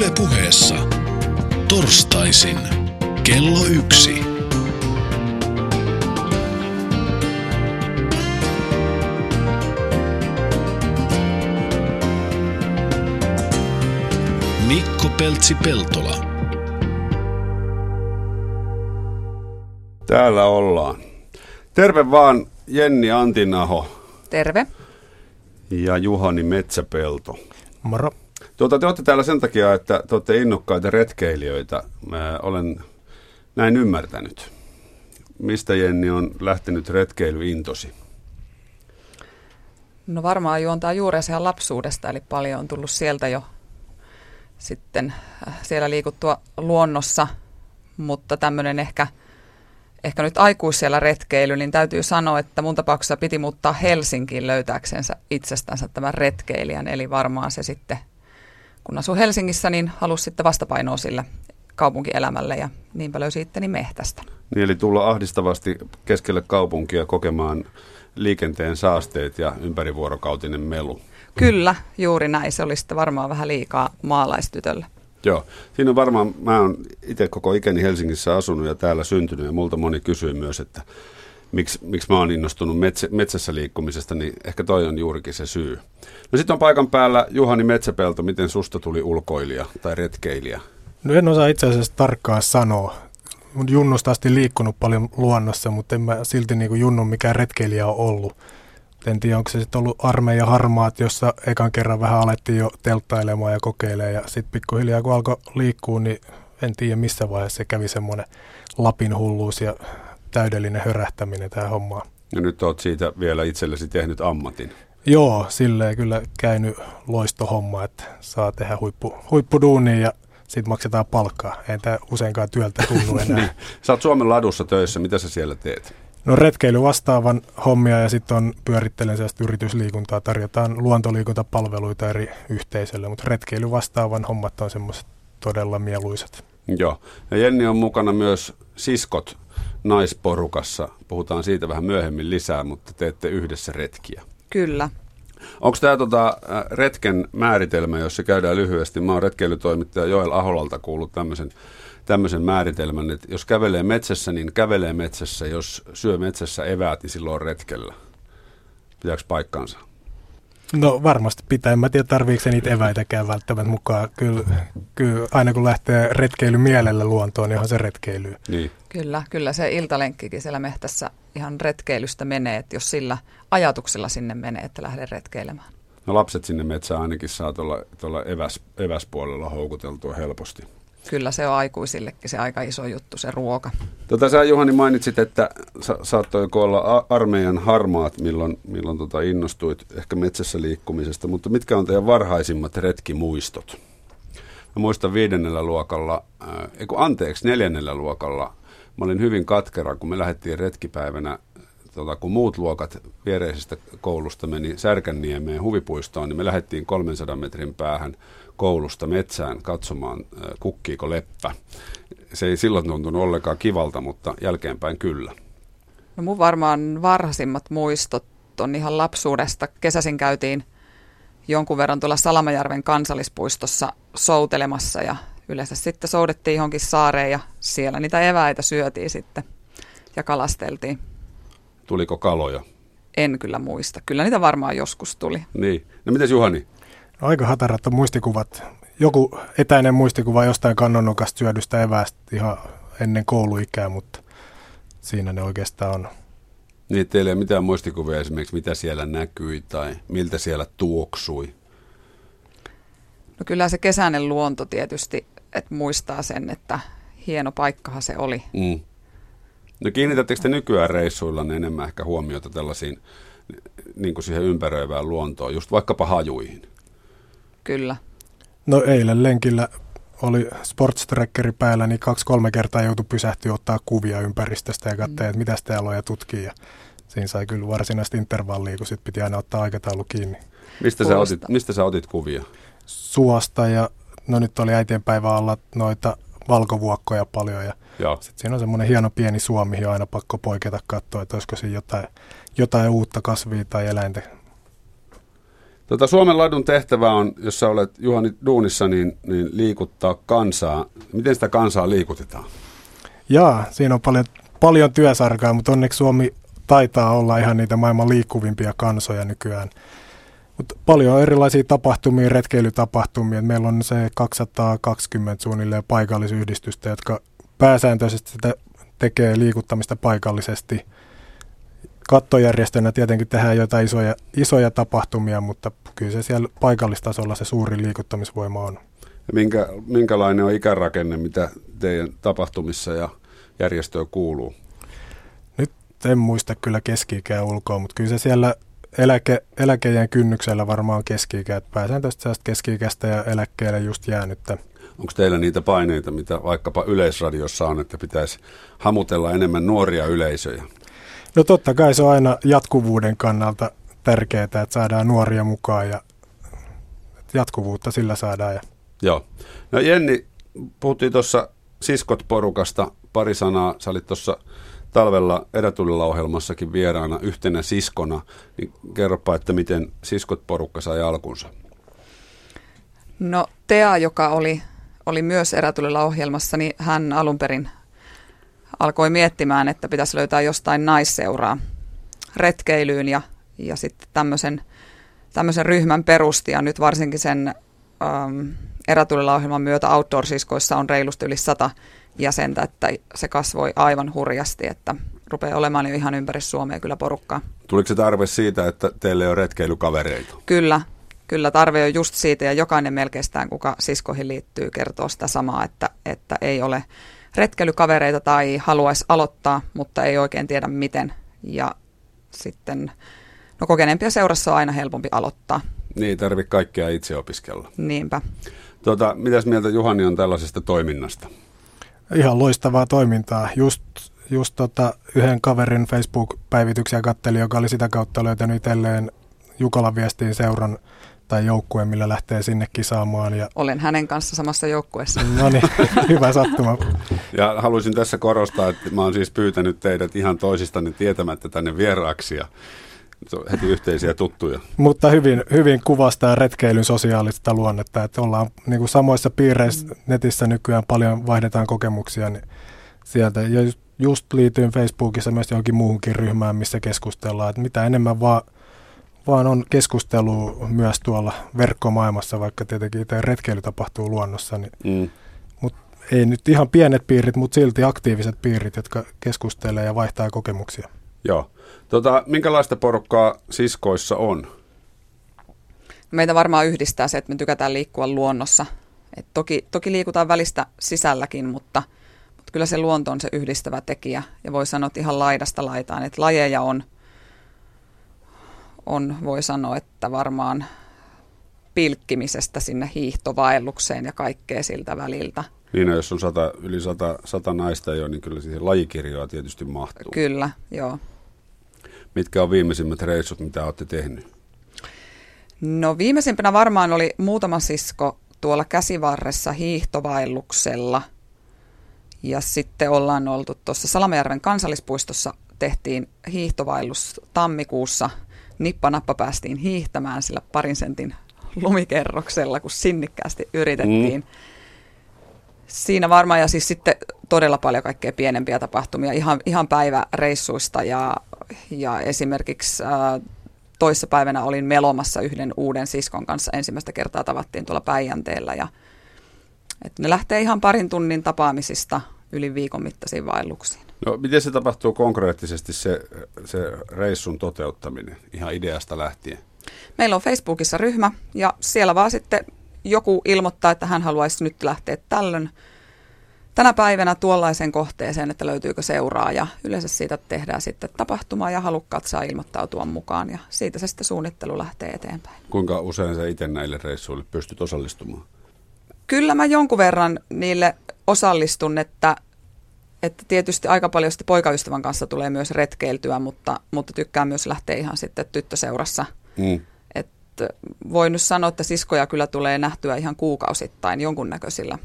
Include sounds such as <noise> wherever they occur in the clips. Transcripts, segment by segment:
Yle puheessa. Torstaisin kello yksi. Mikko Peltsi-Peltola. Täällä ollaan. Terve vaan Jenni Antinaho Terve. ja Juhani Metsäpelto. Moro. Tuota, te olette täällä sen takia, että te olette innokkaita retkeilijöitä. Mä olen näin ymmärtänyt. Mistä Jenni on lähtenyt retkeilyintosi? No varmaan juontaa juurensa ihan lapsuudesta, eli paljon on tullut sieltä jo sitten äh, siellä liikuttua luonnossa, mutta tämmöinen ehkä, ehkä nyt aikuisella retkeily, niin täytyy sanoa, että mun tapauksessa piti muuttaa Helsinkiin löytääksensä itsestänsä tämän retkeilijän, eli varmaan se sitten, kun asuu Helsingissä, niin halusi sitten vastapainoa sille kaupunkielämälle ja niinpä löysi itteni mehtästä. Niin, eli tulla ahdistavasti keskelle kaupunkia kokemaan liikenteen saasteet ja ympärivuorokautinen melu. Kyllä, juuri näin. Se oli sitten varmaan vähän liikaa maalaistytölle. Joo, siinä on varmaan, mä oon itse koko ikäni Helsingissä asunut ja täällä syntynyt ja multa moni kysyy myös, että miksi, miksi mä oon innostunut metsä, metsässä liikkumisesta, niin ehkä toi on juurikin se syy. No sitten on paikan päällä Juhani Metsäpelto, miten susta tuli ulkoilija tai retkeilijä? No en osaa itse asiassa tarkkaan sanoa. Mun junnusta asti liikkunut paljon luonnossa, mutta en mä silti niin kuin junnun mikään retkeilijä ole ollut. En tiedä, onko se sitten ollut armeija harmaat, jossa ekan kerran vähän alettiin jo telttailemaan ja kokeilemaan. Ja sitten pikkuhiljaa kun alkoi liikkua, niin en tiedä missä vaiheessa se kävi semmoinen Lapin hulluus ja täydellinen hörähtäminen tähän hommaan. Ja nyt oot siitä vielä itsellesi tehnyt ammatin. Joo, silleen kyllä käynyt loistohomma, että saa tehdä huippu, huippuduunia ja sitten maksetaan palkkaa. Ei tämä useinkaan työltä tunnu <laughs> enää. Niin. Sä oot Suomen ladussa töissä, mitä sä siellä teet? No retkeily vastaavan hommia ja sitten on pyörittelen sellaista yritysliikuntaa. Tarjotaan luontoliikuntapalveluita eri yhteisöille, mutta retkeily vastaavan hommat on semmoiset todella mieluisat. Joo. Ja Jenni on mukana myös siskot naisporukassa. Puhutaan siitä vähän myöhemmin lisää, mutta teette yhdessä retkiä. Kyllä. Onko tämä tota, äh, retken määritelmä, jos se käydään lyhyesti? Mä oon retkeilytoimittaja Joel Aholalta kuullut tämmöisen tämmöisen määritelmän, että jos kävelee metsässä, niin kävelee metsässä. Jos syö metsässä eväät, niin silloin on retkellä. Pitääkö paikkansa? No varmasti pitää. En mä tiedä, tarviiko se niitä eväitäkään välttämättä mukaan. Kyllä, kyllä aina kun lähtee retkeily mielellä luontoon, niin onhan se retkeily. Niin. Kyllä, kyllä se iltalenkkikin siellä mehtässä ihan retkeilystä menee, että jos sillä ajatuksella sinne menee, että lähden retkeilemään. No lapset sinne metsään ainakin saa tuolla, tuolla eväs, eväspuolella houkuteltua helposti. Kyllä se on aikuisillekin se aika iso juttu, se ruoka. Tota, sä Juhani mainitsit, että sa- saattoiko olla armeijan harmaat, milloin, milloin tota innostuit ehkä metsässä liikkumisesta, mutta mitkä on teidän varhaisimmat retkimuistot? Mä muistan viidennellä luokalla, äh, eiku, anteeksi, neljännellä luokalla, mä olin hyvin katkera, kun me lähdettiin retkipäivänä, tota, kun muut luokat viereisestä koulusta meni Särkänniemeen huvipuistoon, niin me lähdettiin 300 metrin päähän koulusta metsään katsomaan, kukkiiko leppä. Se ei silloin tuntunut ollenkaan kivalta, mutta jälkeenpäin kyllä. No mun varmaan varhaisimmat muistot on ihan lapsuudesta. Kesäsin käytiin jonkun verran tuolla Salamajärven kansallispuistossa soutelemassa ja yleensä sitten soudettiin johonkin saareen ja siellä niitä eväitä syötiin sitten ja kalasteltiin. Tuliko kaloja? En kyllä muista. Kyllä niitä varmaan joskus tuli. Niin. No mites Juhani? No, aika hatarat on muistikuvat. Joku etäinen muistikuva jostain kannonnokasta syödystä eväästä ihan ennen kouluikää, mutta siinä ne oikeastaan on. Niin, teillä ei ole mitään muistikuvia esimerkiksi, mitä siellä näkyi tai miltä siellä tuoksui. No kyllä se kesäinen luonto tietysti, että muistaa sen, että hieno paikkahan se oli. Mm. No kiinnitättekö te nykyään reissuilla enemmän ehkä huomiota tällaisiin niin kuin siihen ympäröivään luontoon, just vaikkapa hajuihin? Kyllä. No eilen lenkillä oli sportstrekkeri päällä, niin kaksi-kolme kertaa joutui pysähtyä ottaa kuvia ympäristöstä ja katsoa, mm. että mitä täällä on ja tutkii. Ja siinä sai kyllä varsinaista intervallia, kun sitten piti aina ottaa aikataulu kiinni. Mistä sä, otit, mistä sä otit kuvia? Suosta ja no nyt oli äitienpäivä alla noita valkovuokkoja paljon ja sitten siinä on semmoinen hieno pieni suo, mihin on aina pakko poiketa katsoa, että olisiko siinä jotain, jotain uutta kasvia tai eläintä. Tota, Suomen ladun tehtävä on, jos sä olet Juhani Duunissa, niin, niin liikuttaa kansaa. Miten sitä kansaa liikutetaan? Jaa, siinä on paljon, paljon työsarkaa, mutta onneksi Suomi taitaa olla ihan niitä maailman liikkuvimpia kansoja nykyään. Mut paljon erilaisia tapahtumia, retkeilytapahtumia. Meillä on se 220 suunnilleen paikallisyhdistystä, jotka pääsääntöisesti sitä tekee liikuttamista paikallisesti. Kattojärjestönä tietenkin tehdään jotain isoja, isoja tapahtumia, mutta kyllä se siellä paikallistasolla se suuri liikuttamisvoima on. Ja minkä, minkälainen on ikärakenne, mitä teidän tapahtumissa ja järjestöön kuuluu? Nyt en muista kyllä keski-ikää ulkoa, mutta kyllä se siellä eläke, eläkeijän kynnyksellä varmaan keski-ikä, että pääsääntöisesti keski ja eläkkeelle just jäänyttä. Onko teillä niitä paineita, mitä vaikkapa Yleisradiossa on, että pitäisi hamutella enemmän nuoria yleisöjä? No totta kai se on aina jatkuvuuden kannalta tärkeää, että saadaan nuoria mukaan ja jatkuvuutta sillä saadaan. Ja... Joo. No Jenni, puhuttiin tuossa Siskot-porukasta pari sanaa. Sä olit tuossa talvella erätulilla ohjelmassakin vieraana yhtenä siskona. Niin kerropa, että miten Siskot-porukka sai alkunsa. No Tea, joka oli oli myös erätulilla ohjelmassa, niin hän alun perin alkoi miettimään, että pitäisi löytää jostain naisseuraa retkeilyyn ja, ja sitten tämmöisen, tämmöisen ryhmän perusti ja nyt varsinkin sen ähm, erätulilla ohjelman myötä Outdoor-siskoissa on reilusti yli sata jäsentä, että se kasvoi aivan hurjasti, että rupeaa olemaan jo ihan ympäri Suomea kyllä porukkaa. Tuliko se tarve siitä, että teille on retkeilykavereita? Kyllä, kyllä tarve on just siitä ja jokainen melkeistään, kuka siskoihin liittyy, kertoo sitä samaa, että, että ei ole retkeilykavereita tai haluaisi aloittaa, mutta ei oikein tiedä miten. Ja sitten, no kokeneempia seurassa on aina helpompi aloittaa. Niin, tarvitse kaikkea itse opiskella. Niinpä. Tota, mitäs mieltä Juhani on tällaisesta toiminnasta? Ihan loistavaa toimintaa. Just, just tota, yhden kaverin Facebook-päivityksiä katteli, joka oli sitä kautta löytänyt itselleen Jukolan viestiin seuran tai joukkue, millä lähtee sinne kisaamaan. Ja... Olen hänen kanssa samassa joukkueessa. No niin, <laughs> hyvä sattuma. Ja haluaisin tässä korostaa, että mä oon siis pyytänyt teidät ihan toisistanne tietämättä tänne vieraaksi ja heti yhteisiä tuttuja. Mutta hyvin, hyvin kuvastaa retkeilyn sosiaalista luonnetta, että ollaan niin kuin samoissa piireissä netissä nykyään paljon vaihdetaan kokemuksia niin sieltä. Ja just, just liityin Facebookissa myös johonkin muuhunkin ryhmään, missä keskustellaan, että mitä enemmän vaan vaan on keskustelu myös tuolla verkkomaailmassa, vaikka tietenkin itse retkeily tapahtuu luonnossa. Niin, mm. mut ei nyt ihan pienet piirit, mutta silti aktiiviset piirit, jotka keskustelee ja vaihtaa kokemuksia. Joo. Tota, minkälaista porukkaa siskoissa on? Meitä varmaan yhdistää se, että me tykätään liikkua luonnossa. Et toki, toki liikutaan välistä sisälläkin, mutta, mutta kyllä se luonto on se yhdistävä tekijä. Ja voi sanoa, että ihan laidasta laitaan, että lajeja on – on, voi sanoa, että varmaan pilkkimisestä sinne hiihtovaellukseen ja kaikkea siltä väliltä. Niin, no, jos on sata, yli sata, sata naista jo, niin kyllä siihen lajikirjoa tietysti mahtuu. Kyllä, joo. Mitkä on viimeisimmät reissut, mitä olette tehnyt? No viimeisimpänä varmaan oli muutama sisko tuolla käsivarressa hiihtovaelluksella. Ja sitten ollaan oltu tuossa Salamajärven kansallispuistossa, tehtiin hiihtovaellus tammikuussa – nippanappa päästiin hiihtämään sillä parin sentin lumikerroksella, kun sinnikkäästi yritettiin. Mm. Siinä varmaan ja siis sitten todella paljon kaikkea pienempiä tapahtumia, ihan, ihan päiväreissuista ja, ja esimerkiksi äh, toissapäivänä olin melomassa yhden uuden siskon kanssa. Ensimmäistä kertaa tavattiin tuolla Päijänteellä ja että ne lähtee ihan parin tunnin tapaamisista yli viikon mittaisiin vaelluksiin. No miten se tapahtuu konkreettisesti se, se reissun toteuttaminen ihan ideasta lähtien? Meillä on Facebookissa ryhmä ja siellä vaan sitten joku ilmoittaa, että hän haluaisi nyt lähteä tällöin tänä päivänä tuollaiseen kohteeseen, että löytyykö seuraa ja yleensä siitä tehdään sitten tapahtuma ja halukkaat saa ilmoittautua mukaan ja siitä se sitten suunnittelu lähtee eteenpäin. Kuinka usein sä itse näille reissuille pystyt osallistumaan? Kyllä mä jonkun verran niille osallistun, että että tietysti aika paljon sitten poikaystävän kanssa tulee myös retkeiltyä, mutta, mutta tykkään myös lähteä ihan sitten tyttöseurassa. Mm. Voin nyt sanoa, että siskoja kyllä tulee nähtyä ihan kuukausittain jonkunnäköisillä,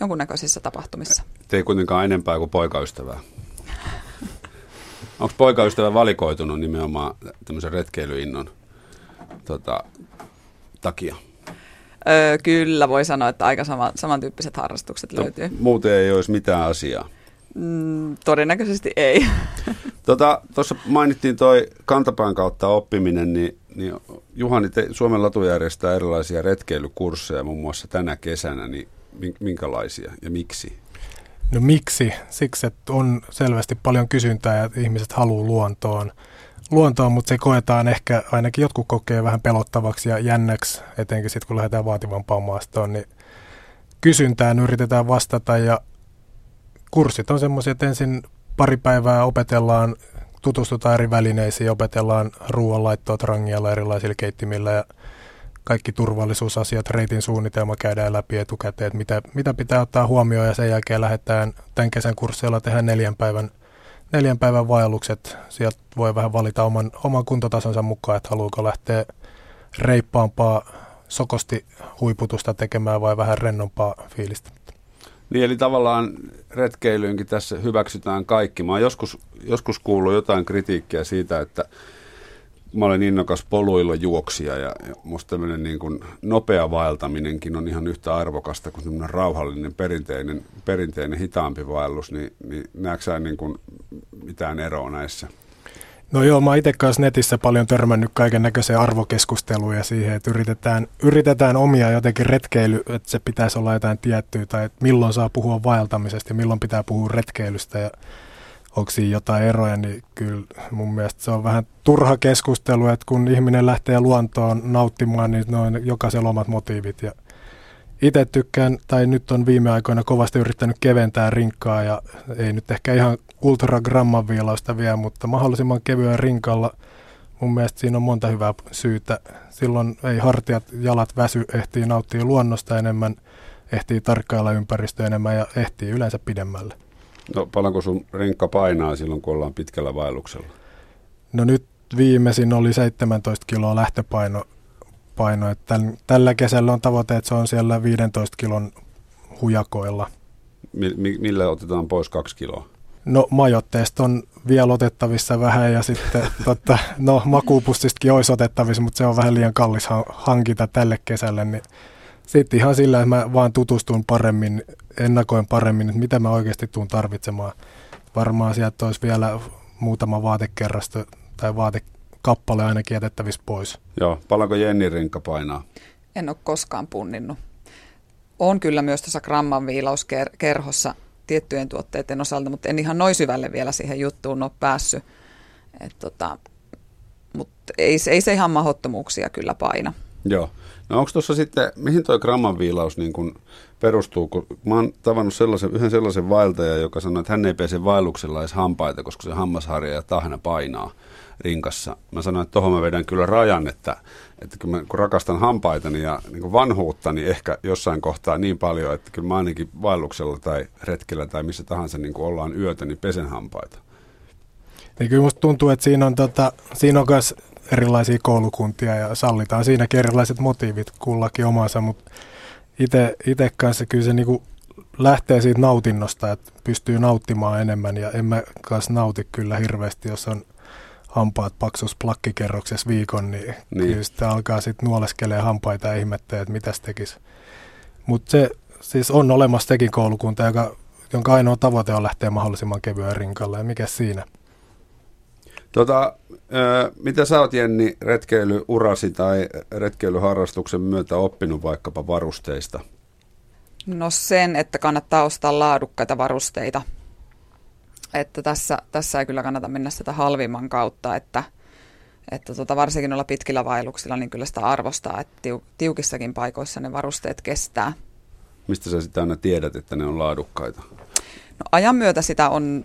jonkunnäköisissä tapahtumissa. Te ei kuitenkaan enempää kuin poikaystävää. Onko poikaystävä valikoitunut nimenomaan tämmöisen retkeilyinnon tota, takia? Öö, kyllä, voi sanoa, että aika sama, samantyyppiset harrastukset No, löytyy. muuten ei olisi mitään asiaa. Mm, todennäköisesti ei. Tuossa <laughs> tota, mainittiin toi kantapään kautta oppiminen, niin, niin Juhani, te, Suomen Latu järjestää erilaisia retkeilykursseja muun muassa tänä kesänä, niin minkälaisia ja miksi? No miksi? Siksi, että on selvästi paljon kysyntää ja ihmiset haluaa luontoon. Luontoon, mutta se koetaan ehkä, ainakin jotkut kokee vähän pelottavaksi ja jännäksi, etenkin sitten kun lähdetään vaativampaan maastoon, niin kysyntään yritetään vastata ja kurssit on semmoisia, että ensin pari päivää opetellaan, tutustutaan eri välineisiin, opetellaan ruoanlaittoa trangialla erilaisilla keittimillä ja kaikki turvallisuusasiat, reitin suunnitelma käydään läpi etukäteen, että mitä, mitä pitää ottaa huomioon ja sen jälkeen lähdetään tämän kesän kursseilla tehdä neljän päivän, neljän päivän vaellukset. Sieltä voi vähän valita oman, oman kuntotasonsa mukaan, että haluuko lähteä reippaampaa sokosti huiputusta tekemään vai vähän rennompaa fiilistä. Niin, eli tavallaan retkeilyynkin tässä hyväksytään kaikki. Mä oon joskus, joskus kuullut jotain kritiikkiä siitä, että mä olen innokas poluilla juoksija ja, musta tämmöinen niin kuin nopea vaeltaminenkin on ihan yhtä arvokasta kuin semmoinen rauhallinen perinteinen, perinteinen hitaampi vaellus, niin, niin näetkö niin kuin mitään eroa näissä? No joo, mä itse kanssa netissä paljon törmännyt kaiken näköiseen arvokeskusteluun ja siihen, että yritetään, yritetään omia jotenkin retkeily, että se pitäisi olla jotain tiettyä, tai että milloin saa puhua vaeltamisesta ja milloin pitää puhua retkeilystä ja onko siinä jotain eroja, niin kyllä mun mielestä se on vähän turha keskustelu, että kun ihminen lähtee luontoon nauttimaan, niin ne on jokaisella omat motiivit ja itse tykkään, tai nyt on viime aikoina kovasti yrittänyt keventää rinkkaa ja ei nyt ehkä ihan ultragramman viilausta vielä, mutta mahdollisimman kevyen rinkalla mun mielestä siinä on monta hyvää syytä. Silloin ei hartiat, jalat väsy, ehtii nauttia luonnosta enemmän, ehtii tarkkailla ympäristöä enemmän ja ehtii yleensä pidemmälle. No paljonko sun rinkka painaa silloin, kun ollaan pitkällä vaelluksella? No nyt viimeisin oli 17 kiloa lähtöpaino. Paino, että täl, tällä kesällä on tavoite, että se on siellä 15 kilon hujakoilla. Mi- millä otetaan pois kaksi kiloa? No majotteesta on vielä otettavissa vähän ja sitten <laughs> totta, no makuupussistakin olisi otettavissa, mutta se on vähän liian kallis hankita tälle kesälle, niin sitten ihan sillä, että mä vaan tutustun paremmin, ennakoin paremmin, että mitä mä oikeasti tuun tarvitsemaan. Varmaan sieltä olisi vielä muutama vaatekerrasto tai vaatekappale ainakin jätettävissä pois. Joo, paljonko Jenni rinkka painaa? En ole koskaan punninnut. On kyllä myös tuossa gramman viilauskerhossa tiettyjen tuotteiden osalta, mutta en ihan noin syvälle vielä siihen juttuun ole päässyt. Et tota, mutta ei, ei se ihan mahottomuuksia kyllä paina. Joo. No onko tuossa sitten, mihin tuo gramman viilaus niin kun perustuu? Kun mä oon tavannut sellaisen, yhden sellaisen vaeltajan, joka sanoi, että hän ei pääse vaelluksella edes hampaita, koska se hammasharja ja tahna painaa rinkassa. Mä sanoin, että tuohon mä vedän kyllä rajan, että, että kun, mä, kun rakastan hampaitani ja niin vanhuutta, niin ehkä jossain kohtaa niin paljon, että kyllä mä ainakin vaelluksella tai retkellä tai missä tahansa niin ollaan yötä, niin pesen hampaita. Niin kyllä musta tuntuu, että siinä on, tota, siinä on myös erilaisia koulukuntia ja sallitaan siinäkin erilaiset motiivit kullakin omansa, mutta itse kanssa kyllä se niinku lähtee siitä nautinnosta, että pystyy nauttimaan enemmän ja en mä kanssa nauti kyllä hirveästi, jos on hampaat paksus plakkikerroksessa viikon, niin, niin. kyllä sitä alkaa sitten nuoleskelee hampaita ja ihmettelee, että mitä tekisi. Mutta se siis on olemassa sekin koulukunta, joka, jonka ainoa tavoite on lähteä mahdollisimman kevyen rinkalle, ja mikä siinä? Tota, mitä sä oot Jenni retkeilyurasi tai retkeilyharrastuksen myötä oppinut vaikkapa varusteista? No sen, että kannattaa ostaa laadukkaita varusteita. Että tässä, tässä ei kyllä kannata mennä sitä halvimman kautta, että, että tota, varsinkin olla pitkillä vaelluksilla, niin kyllä sitä arvostaa, että tiukissakin paikoissa ne varusteet kestää. Mistä sä sitä aina tiedät, että ne on laadukkaita? No, ajan myötä sitä on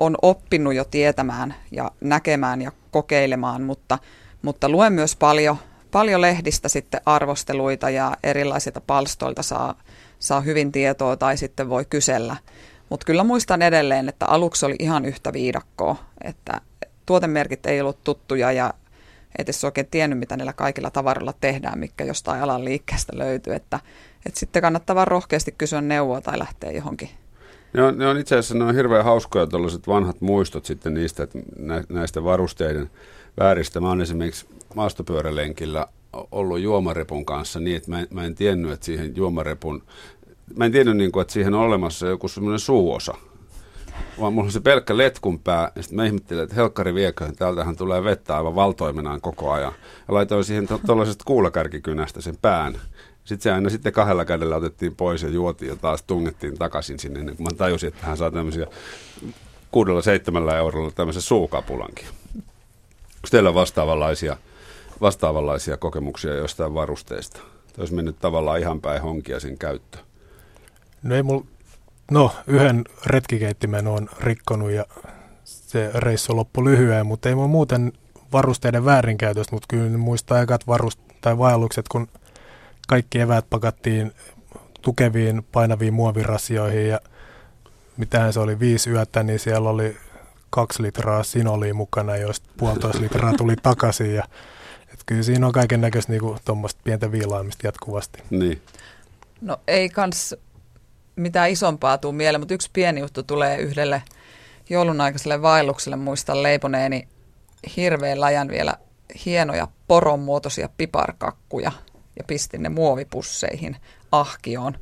on oppinut jo tietämään ja näkemään ja kokeilemaan, mutta, mutta luen myös paljon, paljon lehdistä sitten arvosteluita ja erilaisilta palstoilta saa, saa hyvin tietoa tai sitten voi kysellä. Mutta kyllä muistan edelleen, että aluksi oli ihan yhtä viidakkoa, että tuotemerkit ei ollut tuttuja ja et edes oikein tiennyt, mitä niillä kaikilla tavaroilla tehdään, mikä jostain alan liikkeestä löytyy. Että, että sitten kannattaa vaan rohkeasti kysyä neuvoa tai lähteä johonkin ne on, ne on itse asiassa ne on hirveän hauskoja tuollaiset vanhat muistot sitten niistä, että näistä varusteiden vääristä. Mä oon esimerkiksi maastopyörälenkillä ollut juomarepun kanssa niin, että mä en, mä en tiennyt, että siihen juomarepun, mä en tiennyt, niin kuin, että siihen on olemassa joku semmoinen suuosa. Vaan mulla on se pelkkä letkun pää, ja sitten mä ihmettelin, että helkkari viekö, täältähän tulee vettä aivan valtoimenaan koko ajan. Ja laitoin siihen tuollaisesta kuulakärkikynästä sen pään. Sitten se aina sitten kahdella kädellä otettiin pois ja juotiin ja taas tungettiin takaisin sinne, niin kun mä tajusin, että hän saa tämmöisiä kuudella seitsemällä eurolla tämmöisen suukapulankin. Onko teillä vastaavanlaisia, vastaavanlaisia kokemuksia jostain varusteista? olisi mennyt tavallaan ihan päin honkia sen käyttö. No ei mul, no yhden retkikeittimen on rikkonut ja se reissu loppu lyhyen, mutta ei mulla muuten varusteiden väärinkäytöstä, mutta kyllä muistaa ekat varust tai vaellukset, kun kaikki eväät pakattiin tukeviin painaviin muovirasioihin ja mitähän se oli, viisi yötä, niin siellä oli kaksi litraa sinolia mukana, joista puolitoista litraa tuli takaisin. Ja, et kyllä siinä on kaiken näköistä niinku, pientä viilaamista jatkuvasti. Niin. No ei kans mitään isompaa tuu mieleen, mutta yksi pieni juttu tulee yhdelle joulun aikaiselle vaellukselle. Muistan leiponeeni hirveän lajan vielä hienoja poronmuotoisia piparkakkuja ja pistin ne muovipusseihin ahkioon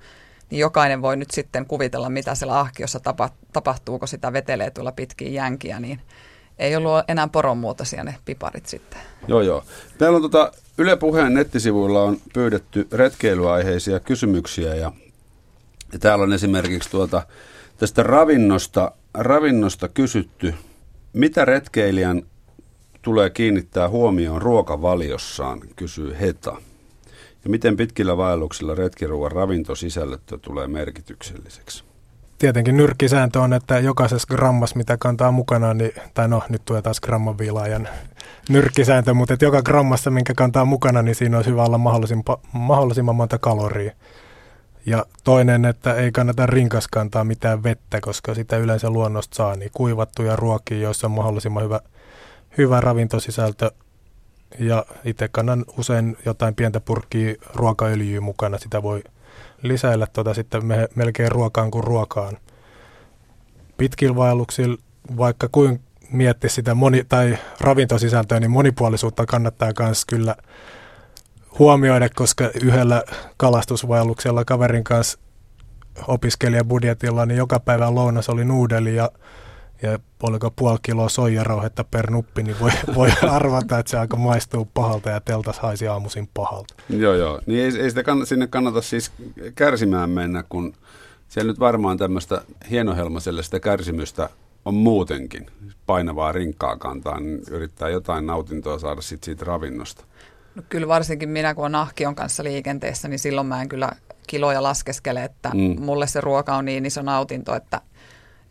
niin jokainen voi nyt sitten kuvitella, mitä siellä ahkiossa tapa, tapahtuu, sitä vetelee tuolla pitkin jänkiä, niin ei ollut enää poronmuotoisia ne piparit sitten. Joo, joo. Täällä on tota, Yle Puheen nettisivuilla on pyydetty retkeilyaiheisia kysymyksiä ja, ja täällä on esimerkiksi tuota, tästä ravinnosta, ravinnosta kysytty, mitä retkeilijän tulee kiinnittää huomioon ruokavaliossaan, kysyy Heta. Ja miten pitkillä vaelluksilla retkiruuan ravintosisällöttö tulee merkitykselliseksi? Tietenkin nyrkkisääntö on, että jokaisessa grammas, mitä kantaa mukana, niin, tai no nyt tulee taas grammaviilaajan nyrkkisääntö, mutta että joka grammassa, minkä kantaa mukana, niin siinä olisi hyvä olla mahdollisimman, mahdollisimman monta kaloria. Ja toinen, että ei kannata rinkas kantaa mitään vettä, koska sitä yleensä luonnosta saa, niin kuivattuja ruokia, joissa on mahdollisimman hyvä, hyvä ravintosisältö ja itse kannan usein jotain pientä purkkia ruokaöljyä mukana. Sitä voi lisäillä tuota sitten me, melkein ruokaan kuin ruokaan. Pitkillä vaelluksilla, vaikka kuin mietti sitä moni, tai ravintosisältöä, niin monipuolisuutta kannattaa myös kyllä huomioida, koska yhdellä kalastusvaelluksella kaverin kanssa opiskelijabudjetilla, niin joka päivä lounas oli nuudeli ja ja oliko puoli kiloa soijarauhetta per nuppi, niin voi, <laughs> voi arvata, että se aika maistuu pahalta ja teltas haisi aamuisin pahalta. Joo, joo. Niin ei, ei sitä kann- sinne kannata siis kärsimään mennä, kun siellä nyt varmaan tämmöistä hienohelmaiselle sitä kärsimystä on muutenkin. Painavaa rinkkaa kantaa, niin yrittää jotain nautintoa saada sit siitä ravinnosta. No kyllä varsinkin minä, kun on ahkion kanssa liikenteessä, niin silloin mä en kyllä kiloja laskeskele, että mm. mulle se ruoka on niin iso nautinto, että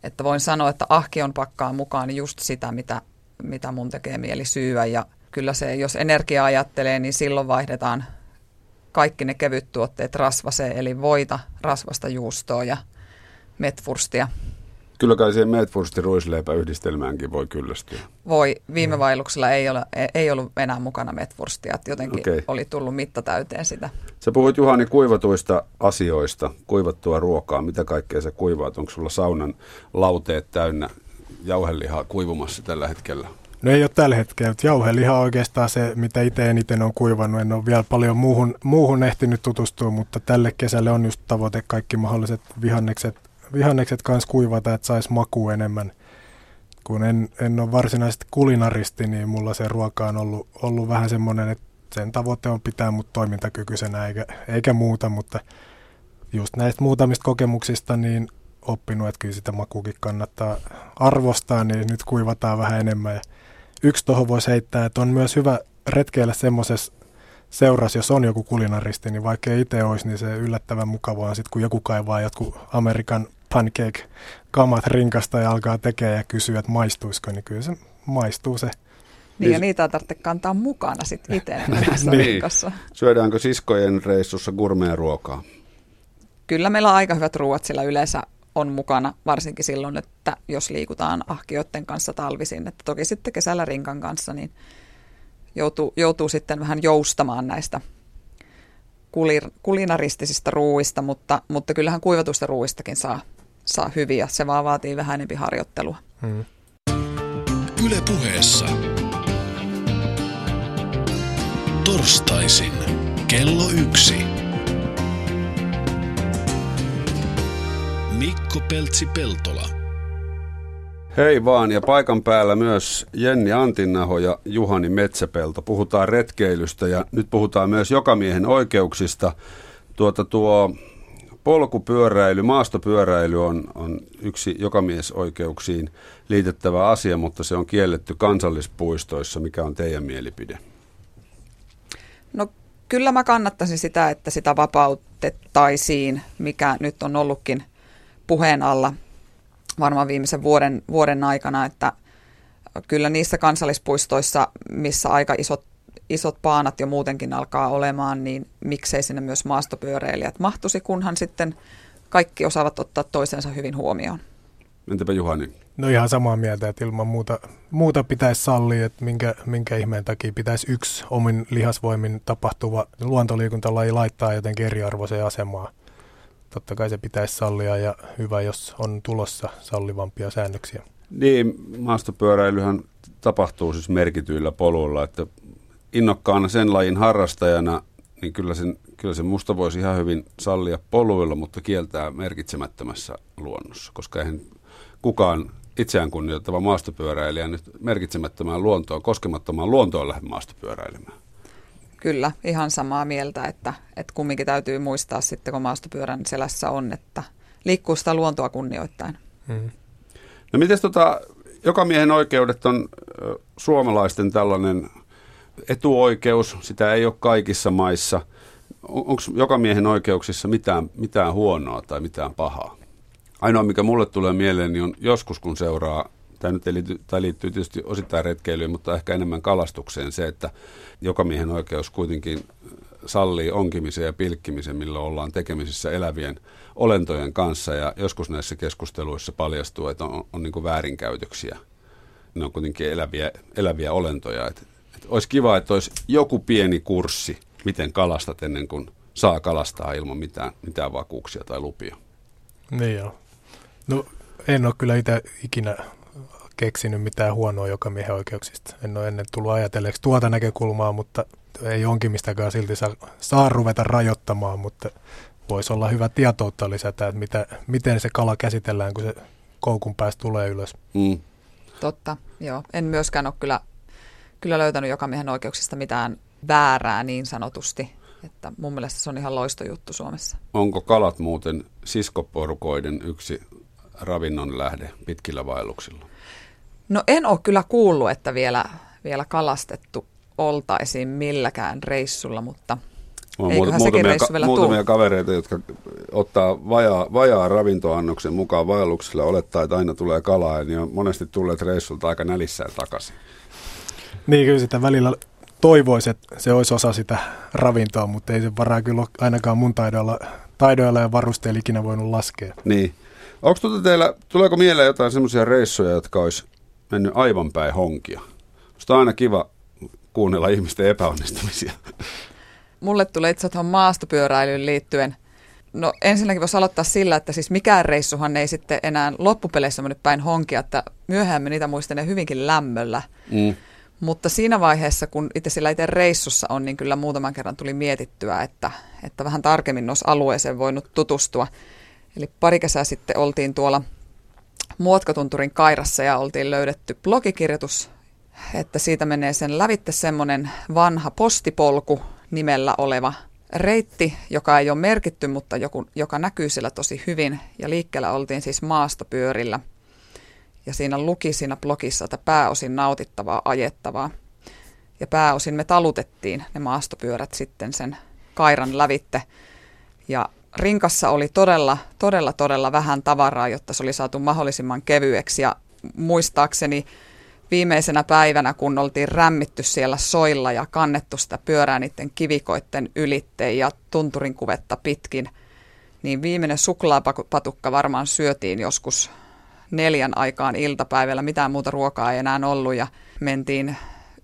että voin sanoa, että ahkion pakkaa mukaan just sitä, mitä, mitä mun tekee mieli syyä. Ja kyllä se, jos energia ajattelee, niin silloin vaihdetaan kaikki ne kevyt tuotteet rasvaseen, eli voita, rasvasta juustoa ja metfurstia. Kyllä kai siihen metfursti ruisleipäyhdistelmäänkin voi kyllästyä. Voi. Viime vaelluksella ei, ole, ei ollut enää mukana metfurstia, että jotenkin okay. oli tullut mitta täyteen sitä. Sä puhuit Juhani kuivatuista asioista, kuivattua ruokaa. Mitä kaikkea sä kuivaat? Onko sulla saunan lauteet täynnä jauhelihaa kuivumassa tällä hetkellä? No ei ole tällä hetkellä, mutta jauheliha on oikeastaan se, mitä itse eniten on kuivannut. En ole vielä paljon muuhun, muuhun ehtinyt tutustua, mutta tälle kesälle on just tavoite kaikki mahdolliset vihannekset vihannekset kanssa kuivata, että saisi maku enemmän. Kun en, en ole varsinaisesti kulinaristi, niin mulla se ruoka on ollut, ollut vähän semmoinen, että sen tavoite on pitää mut toimintakykyisenä eikä, eikä muuta, mutta just näistä muutamista kokemuksista niin oppinut, että kyllä sitä makuukin kannattaa arvostaa, niin nyt kuivataan vähän enemmän. Ja yksi tuohon voisi heittää, että on myös hyvä retkeillä semmoisessa seurassa, jos on joku kulinaristi, niin vaikka itse olisi, niin se yllättävän mukavaa on sitten, kun joku kaivaa jotkut Amerikan pancake-kamat rinkasta ja alkaa tekemään ja kysyä, että maistuisiko, niin kyllä se maistuu se. Niin, ja niitä tarvitse kantaa mukana sitten itse <laughs> niin. Syödäänkö siskojen reissussa ruokaa? Kyllä meillä on aika hyvät ruoat, sillä yleensä on mukana, varsinkin silloin, että jos liikutaan ahkioiden kanssa talvisin. Että toki sitten kesällä rinkan kanssa, niin joutuu, joutuu sitten vähän joustamaan näistä kulinaristisista ruuista, mutta, mutta kyllähän kuivatusta ruuistakin saa saa hyviä. Se vaan vaatii vähän enemmän harjoittelua. Hmm. Yle puheessa. Torstaisin kello yksi. Mikko Peltsi-Peltola. Hei vaan, ja paikan päällä myös Jenni Antinnaho ja Juhani Metsäpelto. Puhutaan retkeilystä ja nyt puhutaan myös jokamiehen oikeuksista. Tuota tuo polkupyöräily, maastopyöräily on, on yksi jokamiesoikeuksiin liitettävä asia, mutta se on kielletty kansallispuistoissa. Mikä on teidän mielipide? No kyllä mä kannattaisin sitä, että sitä vapautettaisiin, mikä nyt on ollutkin puheen alla varmaan viimeisen vuoden, vuoden aikana, että kyllä niissä kansallispuistoissa, missä aika isot, isot paanat jo muutenkin alkaa olemaan, niin miksei sinne myös maastopyöräilijät mahtuisi, kunhan sitten kaikki osaavat ottaa toisensa hyvin huomioon. Entäpä Juhani? No ihan samaa mieltä, että ilman muuta, muuta pitäisi sallia, että minkä, minkä ihmeen takia pitäisi yksi omin lihasvoimin tapahtuva luontoliikuntalaji laittaa jotenkin eriarvoiseen asemaan. Totta kai se pitäisi sallia ja hyvä, jos on tulossa sallivampia säännöksiä. Niin, maastopyöräilyhän tapahtuu siis merkityillä poluilla, että innokkaana sen lajin harrastajana, niin kyllä sen, kyllä sen musta voisi ihan hyvin sallia poluilla, mutta kieltää merkitsemättömässä luonnossa, koska eihän kukaan itseään kunnioittava maastopyöräilijä nyt merkitsemättömään luontoon, koskemattomaan luontoon lähde maastopyöräilemään. Kyllä, ihan samaa mieltä, että, että kumminkin täytyy muistaa sitten, kun maastopyörän selässä on, että liikkuu sitä luontoa kunnioittain. Hmm. No miten tota, joka miehen oikeudet on ö, suomalaisten tällainen etuoikeus, sitä ei ole kaikissa maissa. On, Onko joka miehen oikeuksissa mitään, mitään huonoa tai mitään pahaa? Ainoa, mikä mulle tulee mieleen, niin on joskus, kun seuraa, tämä nyt liittyy, tämä liittyy tietysti osittain retkeilyyn, mutta ehkä enemmän kalastukseen, se, että joka miehen oikeus kuitenkin sallii onkimisen ja pilkkimisen, millä ollaan tekemisissä elävien olentojen kanssa. Ja joskus näissä keskusteluissa paljastuu, että on, on niin väärinkäytöksiä. Ne on kuitenkin eläviä, eläviä olentoja. Et, et olisi kiva, että olisi joku pieni kurssi, miten kalastat ennen kuin saa kalastaa ilman mitään, mitään vakuuksia tai lupia. Niin joo. No en ole kyllä itse ikinä keksinyt mitään huonoa joka miehen oikeuksista. En ole ennen tullut ajatelleeksi tuota näkökulmaa, mutta ei onkimistakaan silti saa, saa ruveta rajoittamaan, mutta voisi olla hyvä tietoutta lisätä, että mitä, miten se kala käsitellään, kun se koukun päästä tulee ylös. Mm. Totta, joo. En myöskään ole kyllä, kyllä löytänyt joka miehen oikeuksista mitään väärää niin sanotusti. Että mun mielestä se on ihan loistojuttu Suomessa. Onko kalat muuten siskoporukoiden yksi ravinnon lähde pitkillä vaelluksilla? No en ole kyllä kuullut, että vielä, vielä kalastettu oltaisiin milläkään reissulla, mutta on eiköhän muutamia, sekin reissu vielä muutamia tuu. kavereita, jotka ottaa vajaa, vajaa ravintoannoksen mukaan vaelluksilla, olettaa, että aina tulee kalaa, niin on monesti tulleet reissulta aika nälissään takaisin. Niin kyllä sitä välillä toivoisi, että se olisi osa sitä ravintoa, mutta ei se varaa kyllä ainakaan mun taidoilla, taidoilla ja varusteilla ikinä voinut laskea. Niin. Onko tuota teillä, tuleeko mieleen jotain semmoisia reissuja, jotka olisi mennyt aivan päin honkia? Musta on aina kiva kuunnella ihmisten epäonnistumisia. Mulle tulee itse tuohon maastopyöräilyyn liittyen. No ensinnäkin voisi aloittaa sillä, että siis mikään reissuhan ei sitten enää loppupeleissä mennyt päin honkia, että myöhemmin niitä muistelen hyvinkin lämmöllä. Mm. Mutta siinä vaiheessa, kun itse sillä itse reissussa on, niin kyllä muutaman kerran tuli mietittyä, että, että vähän tarkemmin olisi alueeseen voinut tutustua. Eli pari kesää sitten oltiin tuolla Muotkatunturin kairassa ja oltiin löydetty blogikirjoitus, että siitä menee sen lävitte semmoinen vanha postipolku nimellä oleva reitti, joka ei ole merkitty, mutta joku, joka näkyy siellä tosi hyvin. Ja liikkeellä oltiin siis maastopyörillä. Ja siinä luki siinä blogissa, että pääosin nautittavaa, ajettavaa. Ja pääosin me talutettiin ne maastopyörät sitten sen kairan lävitte. Ja rinkassa oli todella, todella, todella vähän tavaraa, jotta se oli saatu mahdollisimman kevyeksi. Ja muistaakseni viimeisenä päivänä, kun oltiin rämmitty siellä soilla ja kannettu sitä pyörää niiden kivikoitten ylitteen ja tunturin kuvetta pitkin, niin viimeinen suklaapatukka varmaan syötiin joskus neljän aikaan iltapäivällä. Mitään muuta ruokaa ei enää ollut ja mentiin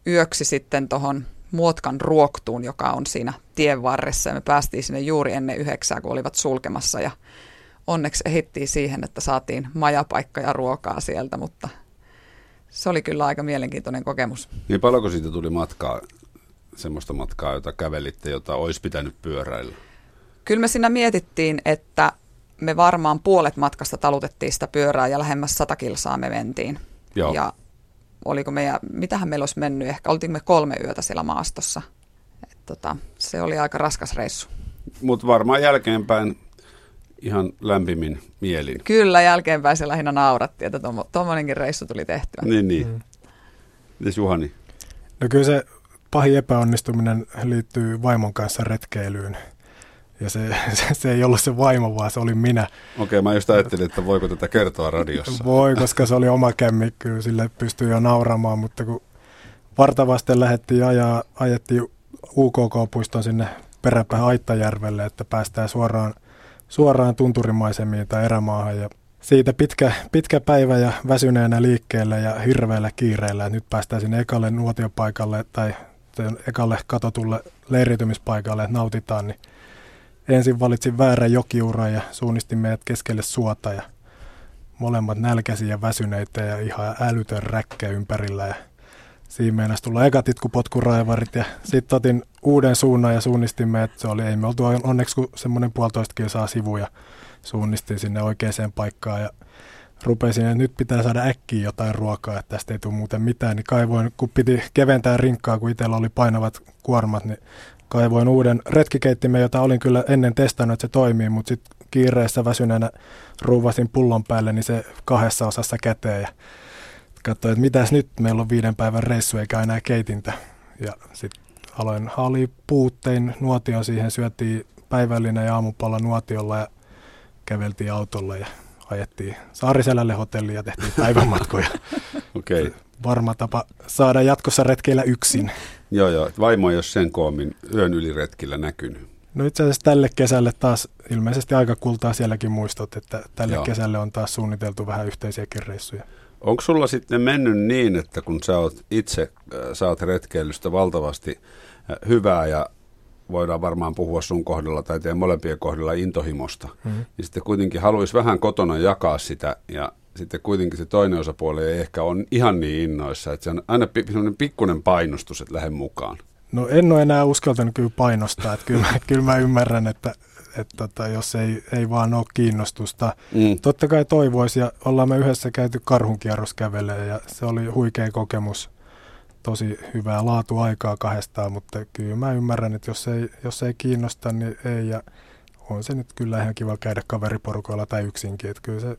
yöksi sitten tuohon Muotkan ruoktuun, joka on siinä tien varressa. Ja me päästiin sinne juuri ennen yhdeksää, kun olivat sulkemassa ja onneksi ehittiin siihen, että saatiin majapaikka ja ruokaa sieltä, mutta se oli kyllä aika mielenkiintoinen kokemus. Niin paljonko siitä tuli matkaa semmoista matkaa, jota kävelitte, jota olisi pitänyt pyöräillä? Kyllä me siinä mietittiin, että me varmaan puolet matkasta talutettiin sitä pyörää ja lähemmäs sata kilsaa me mentiin. Joo. Ja oliko meidän, mitähän meillä olisi mennyt, ehkä oltiin me kolme yötä siellä maastossa. Et tota, se oli aika raskas reissu. Mutta varmaan jälkeenpäin ihan lämpimin mielin. Kyllä, jälkeenpäin se lähinnä nauratti, että tuommoinenkin reissu tuli tehtyä. Niin, niin. Mm. Mites Juhani? No kyllä se pahin epäonnistuminen liittyy vaimon kanssa retkeilyyn. Ja se, <laughs> se, se ei ollut se vaimo, vaan se oli minä. Okei, okay, mä just ajattelin, että voiko tätä kertoa radiossa. Voi, koska se oli oma kämmi, kyllä sille pystyy jo nauramaan, mutta kun vartavasten lähdettiin ajaa, ajettiin UKK-puiston sinne peräpäin Aittajärvelle, että päästään suoraan, suoraan tunturimaisemiin tai erämaahan. Ja siitä pitkä, pitkä päivä ja väsyneenä liikkeelle ja hirveällä kiireellä, että nyt päästään sinne ekalle nuotiopaikalle tai ekalle katotulle leiriytymispaikalle, että nautitaan, niin ensin valitsin väärän jokiuran ja suunnistin meidät keskelle suota ja molemmat nälkäisiä ja väsyneitä ja ihan älytön räkkä ympärillä ja siinä meinasi tulla ekat itkupotkuraivarit ja sitten otin uuden suunnan ja suunnistimme, että se oli, ei me oltu onneksi kuin semmoinen puolitoista kilsaa sivuja suunnistin sinne oikeaan paikkaan ja rupesin, että nyt pitää saada äkkiä jotain ruokaa, että tästä ei tule muuten mitään, niin kaivoin, kun piti keventää rinkkaa, kun itsellä oli painavat kuormat, niin kaivoin uuden retkikeittimen, jota olin kyllä ennen testannut, että se toimii, mutta sitten kiireessä väsyneenä ruuvasin pullon päälle, niin se kahdessa osassa käteen ja katsoin, että mitäs nyt, meillä on viiden päivän reissu eikä enää keitintä. Ja sitten aloin, oli puuttein nuotio siihen, syötiin päivällinen ja aamupalla nuotiolla ja käveltiin autolla ja ajettiin Saariselälle hotelliin ja tehtiin <laughs> päivänmatkoja. Okei. Okay. Varma tapa saada jatkossa retkeillä yksin. Joo, joo. Vaimo ei ole sen koomin yön yli retkillä näkynyt. No itse asiassa tälle kesälle taas ilmeisesti aika kultaa sielläkin muistot, että tälle joo. kesälle on taas suunniteltu vähän yhteisiäkin reissuja. Onko sulla sitten mennyt niin, että kun sä oot itse äh, saat retkeilystä valtavasti äh, hyvää ja voidaan varmaan puhua sun kohdalla tai teidän molempien kohdalla intohimosta, mm-hmm. niin sitten kuitenkin haluaisi vähän kotona jakaa sitä ja sitten kuitenkin se toinen osapuoli ei ehkä on ihan niin innoissa, että se on aina sellainen pikkuinen painostus, että lähde mukaan. No en ole enää uskaltanut kyllä painostaa, että kyllä, <laughs> kyllä mä ymmärrän, että, että tota, jos ei, ei vaan ole kiinnostusta. Mm. Totta kai toivoisi ja ollaan me yhdessä käyty karhunkierros kävelee ja se oli huikea kokemus. Tosi hyvää laatuaikaa kahdestaan, mutta kyllä mä ymmärrän, että jos ei, jos ei kiinnosta, niin ei. Ja on se nyt kyllä ihan kiva käydä kaveriporukoilla tai yksinkin. Että kyllä se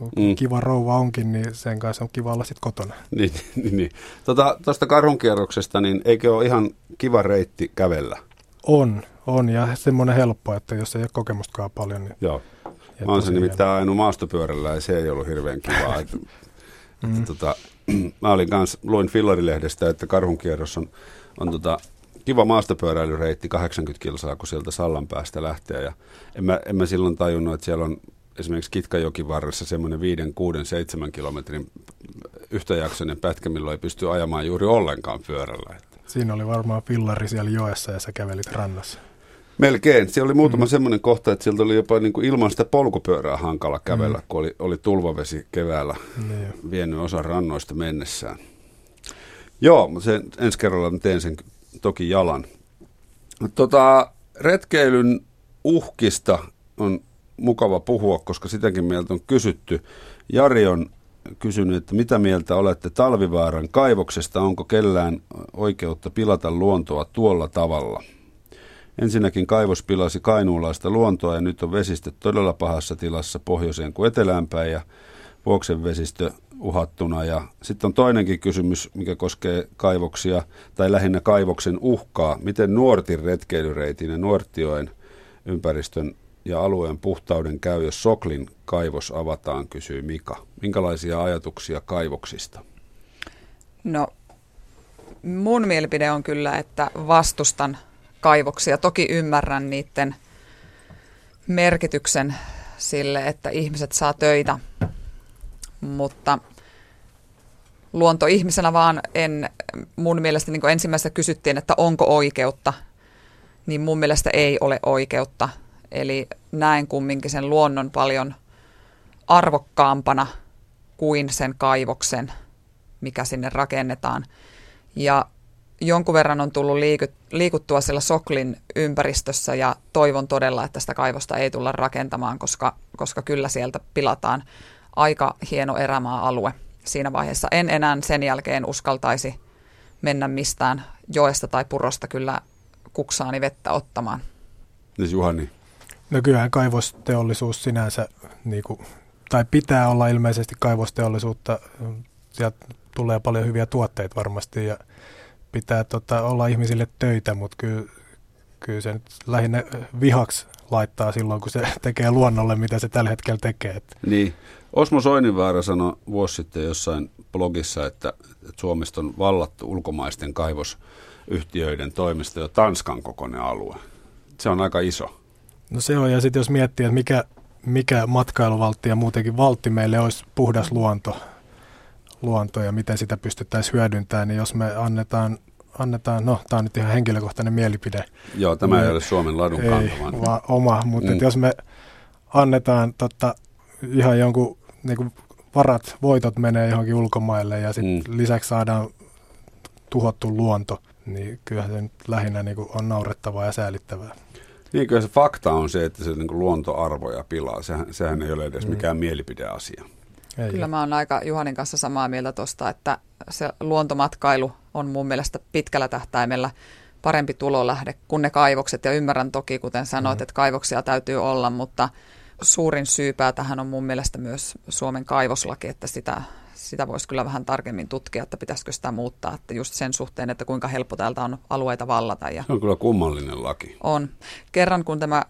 mm. kiva rouva onkin, niin sen kanssa on kiva olla sitten kotona. <laughs> Niin, niin, niin. Tuosta tota, karhunkierroksesta, niin eikö ole ihan kiva reitti kävellä? On, on ja semmoinen helppo, että jos ei ole kokemustakaan paljon. Niin Joo. Mä oon se nimittäin ajanut maastopyörällä ja se ei ollut hirveän kivaa. että, <laughs> mm. että, tota, <clears throat> mä olin kans, luin Fillarilehdestä, että karhunkierros on, on tota, kiva maastopyöräilyreitti 80 kilsaa, kun sieltä Sallan päästä lähtee. Ja en mä, en mä silloin tajunnut, että siellä on esimerkiksi Kitkajokin varressa semmoinen 5, 6, 7 kilometrin yhtäjaksoinen pätkä, milloin ei pysty ajamaan juuri ollenkaan pyörällä. Siinä oli varmaan fillari siellä joessa ja sä kävelit rannassa. Melkein. Siellä oli muutama mm. semmoinen kohta, että sieltä oli jopa niin kuin ilman sitä polkupyörää hankala kävellä, mm. kun oli, oli tulvavesi keväällä niin. vienyt osa rannoista mennessään. Joo, mutta sen, ensi kerralla teen sen toki jalan. Tota, retkeilyn uhkista on mukava puhua, koska sitäkin mieltä on kysytty. Jari on kysynyt, että mitä mieltä olette Talvivaaran kaivoksesta, onko kellään oikeutta pilata luontoa tuolla tavalla? Ensinnäkin kaivos pilasi kainuulaista luontoa ja nyt on vesistö todella pahassa tilassa pohjoiseen kuin etelään päin ja Vuoksen vesistö uhattuna. Ja sitten on toinenkin kysymys, mikä koskee kaivoksia tai lähinnä kaivoksen uhkaa. Miten Nuortin retkeilyreitin ja Nuortioen ympäristön ja alueen puhtauden käy, jos Soklin kaivos avataan, kysyy Mika. Minkälaisia ajatuksia kaivoksista? No, mun mielipide on kyllä, että vastustan kaivoksia. Toki ymmärrän niiden merkityksen sille, että ihmiset saa töitä, mutta luontoihmisenä vaan en, mun mielestä niin kuin ensimmäisenä kysyttiin, että onko oikeutta, niin mun mielestä ei ole oikeutta – Eli näen kumminkin sen luonnon paljon arvokkaampana kuin sen kaivoksen, mikä sinne rakennetaan. Ja jonkun verran on tullut liikuttua siellä Soklin ympäristössä ja toivon todella, että sitä kaivosta ei tulla rakentamaan, koska, koska kyllä sieltä pilataan aika hieno erämaa-alue siinä vaiheessa. En enää sen jälkeen uskaltaisi mennä mistään joesta tai purosta kyllä kuksaani vettä ottamaan. Niin Juhani? No kyllähän kaivosteollisuus sinänsä, niin kuin, tai pitää olla ilmeisesti kaivosteollisuutta. Sieltä tulee paljon hyviä tuotteita varmasti ja pitää tota, olla ihmisille töitä, mutta kyllä, kyllä se nyt lähinnä vihaksi laittaa silloin, kun se <laughs> tekee luonnolle, mitä se tällä hetkellä tekee. Niin. Osmo Soininvaara sanoi vuosi sitten jossain blogissa, että, että Suomesta on vallattu ulkomaisten kaivosyhtiöiden toimesta jo Tanskan kokoinen alue. Se on aika iso. No se on, ja sitten jos miettii, että mikä, mikä matkailuvaltti ja muutenkin valtti meille olisi puhdas luonto, luonto ja miten sitä pystyttäisiin hyödyntämään, niin jos me annetaan, annetaan no tämä on nyt ihan henkilökohtainen mielipide. Joo, tämä niin, ei ole Suomen ladun ei, kanta, vaan... oma, mutta mm. jos me annetaan totta, ihan jonkun niin kuin varat, voitot menee johonkin ulkomaille ja sitten mm. lisäksi saadaan tuhottu luonto, niin kyllähän se nyt lähinnä niin kuin on naurettavaa ja säälittävää. Niin kyllä se fakta on se, että se niin kuin luontoarvoja pilaa. Sehän, sehän ei ole edes mm. mikään mm. mielipideasia. Ei. Kyllä mä oon aika Juhanin kanssa samaa mieltä tuosta, että se luontomatkailu on mun mielestä pitkällä tähtäimellä parempi tulolähde kuin ne kaivokset. Ja ymmärrän toki, kuten sanoit, mm. että kaivoksia täytyy olla, mutta suurin syypää tähän on mun mielestä myös Suomen kaivoslaki, että sitä, sitä voisi kyllä vähän tarkemmin tutkia, että pitäisikö sitä muuttaa, että just sen suhteen, että kuinka helppo täältä on alueita vallata. Ja se on kyllä kummallinen laki. On. Kerran kun tämä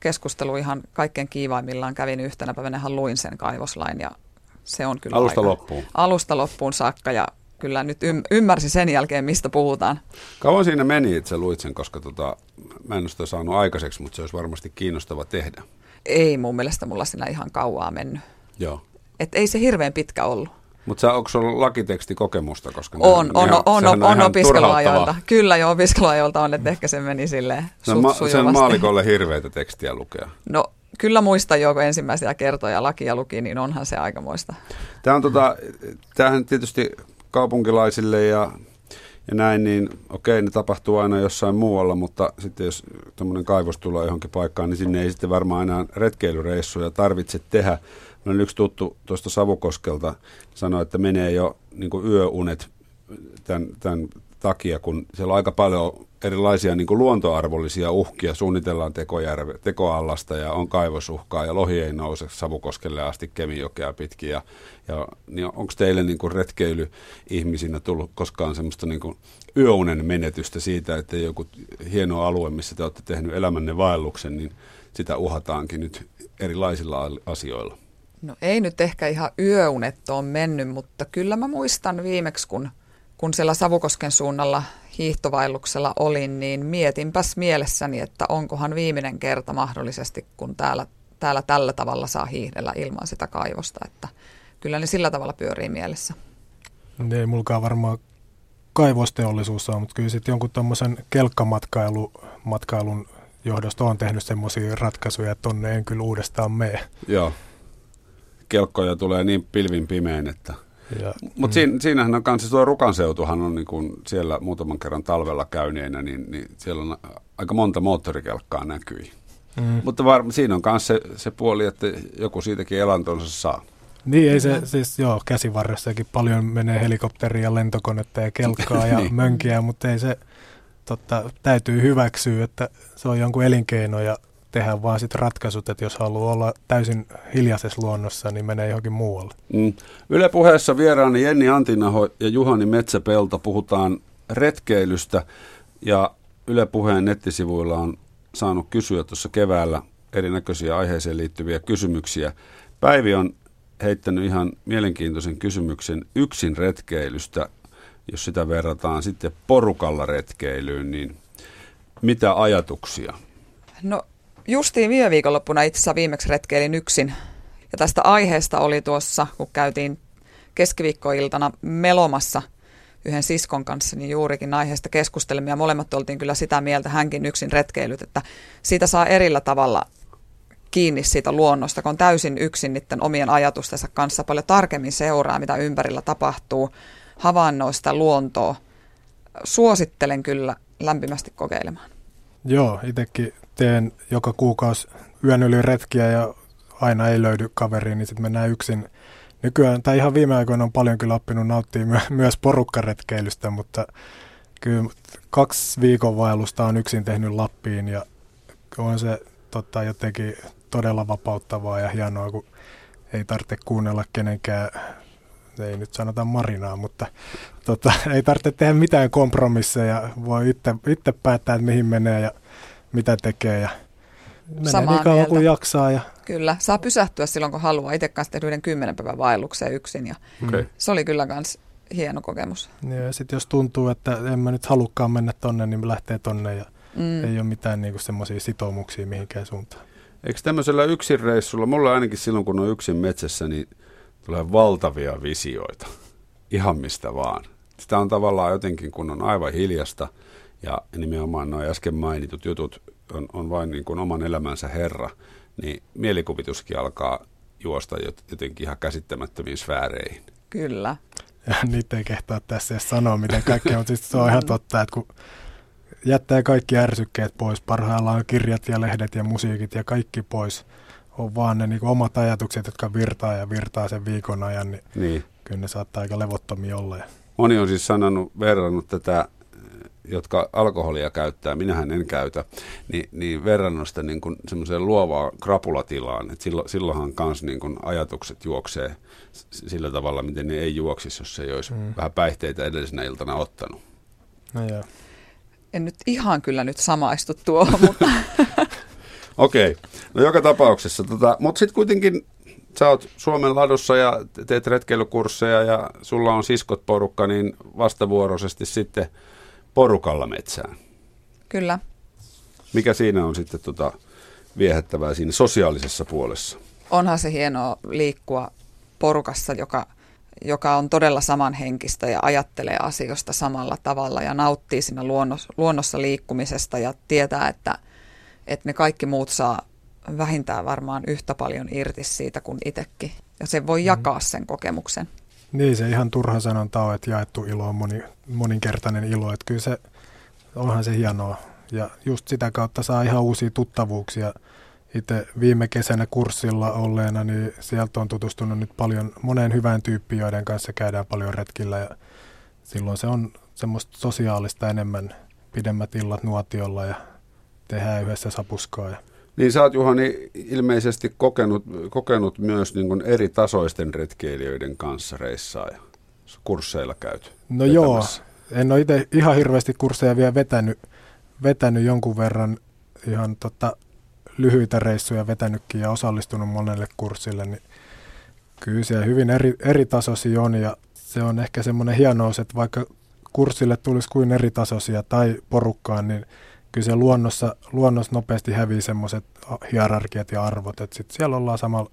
keskustelu ihan kaikkein kiivaimmillaan kävin yhtenä päivänä, luin sen kaivoslain ja se on kyllä Alusta aika, loppuun. Alusta loppuun saakka ja kyllä nyt ymmärsin sen jälkeen, mistä puhutaan. Kauan siinä meni, että sä luit sen, koska tota, mä en ole sitä saanut aikaiseksi, mutta se olisi varmasti kiinnostava tehdä. Ei mun mielestä mulla siinä ihan kauaa mennyt. Joo. Et ei se hirveän pitkä ollut. Mutta onko sulla lakitekstikikokemusta? Koska on, on, ihan, on, on, on opiskeluajoilta. Kyllä jo opiskeluajoilta on, että ehkä se meni silleen no, ma- Sen maalikolle hirveitä tekstiä lukea. No kyllä muista jo, kun ensimmäisiä kertoja lakia luki, niin onhan se aikamoista. Tämä on tota, tämähän tietysti kaupunkilaisille ja, ja näin, niin okei, ne tapahtuu aina jossain muualla, mutta sitten jos tämmöinen kaivos tulee johonkin paikkaan, niin sinne ei sitten varmaan enää retkeilyreissuja tarvitse tehdä. Meillä yksi tuttu tuosta Savukoskelta sanoi, että menee jo niin yöunet tämän, tämän takia, kun siellä on aika paljon erilaisia niin luontoarvollisia uhkia. Suunnitellaan tekojärve, tekoallasta ja on kaivosuhkaa ja lohi ei nouse Savukoskelle asti Kemijokea pitkin. Ja, ja niin onko teille niin retkeilyihmisinä tullut koskaan semmoista niin yöunen menetystä siitä, että joku hieno alue, missä te olette tehnyt elämänne vaelluksen, niin sitä uhataankin nyt erilaisilla asioilla? No ei nyt ehkä ihan yöunet on mennyt, mutta kyllä mä muistan viimeksi, kun – kun siellä Savukosken suunnalla hiihtovaelluksella olin, niin mietinpäs mielessäni, että onkohan viimeinen kerta mahdollisesti, kun täällä, täällä tällä tavalla saa hiihdellä ilman sitä kaivosta. Että kyllä ne sillä tavalla pyörii mielessä. Ne ei mulkaan varmaan kaivosteollisuus on, mutta kyllä sitten jonkun tuommoisen kelkkamatkailun johdosta on tehnyt semmoisia ratkaisuja, että tonne en kyllä uudestaan mene. Joo. Kelkkoja tulee niin pilvin pimeän, että mutta mm. siinä, siinähän on kanssa tuo Rukanseutuhan on niin kun siellä muutaman kerran talvella käyneenä, niin, niin siellä on aika monta moottorikelkkaa näkyi. Mm. Mutta var, siinä on myös se, se puoli, että joku siitäkin elantonsa saa. Niin, ei se, siis joo, käsivarressakin paljon menee helikopteria, lentokonetta ja kelkkaa ja <laughs> niin. mönkiä, mutta ei se, totta, täytyy hyväksyä, että se on jonkun elinkeino ja tehdään vaan sit ratkaisut, että jos haluaa olla täysin hiljaisessa luonnossa, niin menee johonkin muualle. Mm. Yle puheessa vieraani Jenni Antinaho ja Juhani Metsäpelto puhutaan retkeilystä ja Yle puheen nettisivuilla on saanut kysyä tuossa keväällä erinäköisiä aiheeseen liittyviä kysymyksiä. Päivi on heittänyt ihan mielenkiintoisen kysymyksen yksin retkeilystä, jos sitä verrataan sitten porukalla retkeilyyn, niin mitä ajatuksia? No justiin viime viikonloppuna itse asiassa viimeksi retkeilin yksin. Ja tästä aiheesta oli tuossa, kun käytiin keskiviikkoiltana melomassa yhden siskon kanssa, niin juurikin aiheesta keskustelimme ja molemmat oltiin kyllä sitä mieltä, hänkin yksin retkeilyt, että siitä saa erillä tavalla kiinni siitä luonnosta, kun on täysin yksin niiden omien ajatustensa kanssa paljon tarkemmin seuraa, mitä ympärillä tapahtuu, havainnoista luontoa, suosittelen kyllä lämpimästi kokeilemaan. Joo, itsekin teen joka kuukausi yön yli retkiä ja aina ei löydy kaveri, niin sitten mennään yksin. Nykyään, tai ihan viime aikoina on paljon kyllä oppinut nauttia my- <laughs> myös porukkaretkeilystä, mutta kyllä kaksi viikon vaellusta on yksin tehnyt Lappiin ja on se tota, jotenkin todella vapauttavaa ja hienoa, kun ei tarvitse kuunnella kenenkään, ei nyt sanota marinaa, mutta tota, ei tarvitse tehdä mitään kompromisseja, voi itse, itse päättää, että mihin menee ja mitä tekee ja menee Samaa niin kauan mieltä. kuin jaksaa ja Kyllä, saa pysähtyä silloin kun haluaa. Itse kanssa tehdä yhden kymmenen päivän vaellukseen yksin ja Okay. se oli kyllä myös hieno kokemus. Ja sitten jos tuntuu, että en mä nyt halukkaan mennä tonne, niin lähtee tonne ja Mm. mm. ei ole mitään niinku semmoisia sitoumuksia mihinkään suuntaan. Eikö tämmöisellä yksin reissulla, mulla ainakin silloin kun on yksin metsässä, niin tulee valtavia visioita. Ihan mistä vaan. Sitä on tavallaan jotenkin, kun on aivan hiljasta ja nimenomaan nuo äsken mainitut jutut on, on vain niin kuin oman elämänsä herra, niin mielikuvituskin alkaa juosta jot- jotenkin ihan käsittämättömiin sfääreihin. Kyllä. Ja niitä ei kehtaa tässä edes sanoa, miten kaikkea, mutta siis se on ihan totta, että kun jättää kaikki ärsykkeet pois, parhaillaan kirjat ja lehdet ja musiikit ja kaikki pois, on vaan ne niin omat ajatukset, jotka virtaa ja virtaa sen viikon ajan, niin Niin. kyllä ne saattaa aika levottomia olla. Moni on siis sanonut, verrannut tätä, jotka alkoholia käyttää, minähän en käytä, niin, niin verrannut sitä niin kuin semmoiseen luovaan krapulatilaan, että silloin, silloinhan kans niin kuin ajatukset juoksee sillä tavalla, miten ne ei juoksisi, jos ei olisi mm. Mm. vähän päihteitä edellisenä iltana ottanut. no joo. En nyt ihan kyllä nyt samaistu tuohon, mutta <laughs> Okei, no joka tapauksessa, tota, mutta sitten kuitenkin sä oot Suomen ladussa ja teet retkeilykursseja ja sulla on siskot porukka, niin vastavuoroisesti sitten porukalla metsään. kyllä. Mikä siinä on sitten tota viehättävää siinä sosiaalisessa puolessa? Onhan se hienoa liikkua porukassa, joka, joka on todella samanhenkistä ja ajattelee asioista samalla tavalla ja nauttii siinä luonnossa liikkumisesta ja tietää, että, että ne kaikki muut saa vähintään varmaan yhtä paljon irti siitä kuin itsekin. Ja se voi jakaa sen kokemuksen. Niin se ihan turha sanonta on, että jaettu ilo on moni, moninkertainen ilo, että kyllä se onhan se hienoa. Ja just sitä kautta saa ihan uusia tuttavuuksia. Itse viime kesänä kurssilla olleena, niin sieltä on tutustunut nyt paljon moneen hyvään tyyppiin, joiden kanssa käydään paljon retkillä ja silloin se on semmoista sosiaalista enemmän, pidemmät illat nuotiolla ja tehdään yhdessä sapuskaa. Ja Niin sä oot Juhani ilmeisesti kokenut, kokenut myös niin kuin eri tasoisten retkeilijöiden kanssa reissaa ja kursseilla käyty. No joo, vetämässä. en ole itse ihan hirveästi kursseja vielä vetänyt, vetänyt jonkun verran ihan tota, lyhyitä reissuja vetänytkin ja osallistunut monelle kurssille, niin kyllä siellä hyvin eri, eri tasoisia on ja se on ehkä semmoinen hienous, että vaikka kurssille tulisi kuin eri tasoisia tai porukkaan, niin kyllä se luonnossa, luonnossa nopeasti hävii semmoiset hierarkiat ja arvot, että sitten siellä ollaan samalla,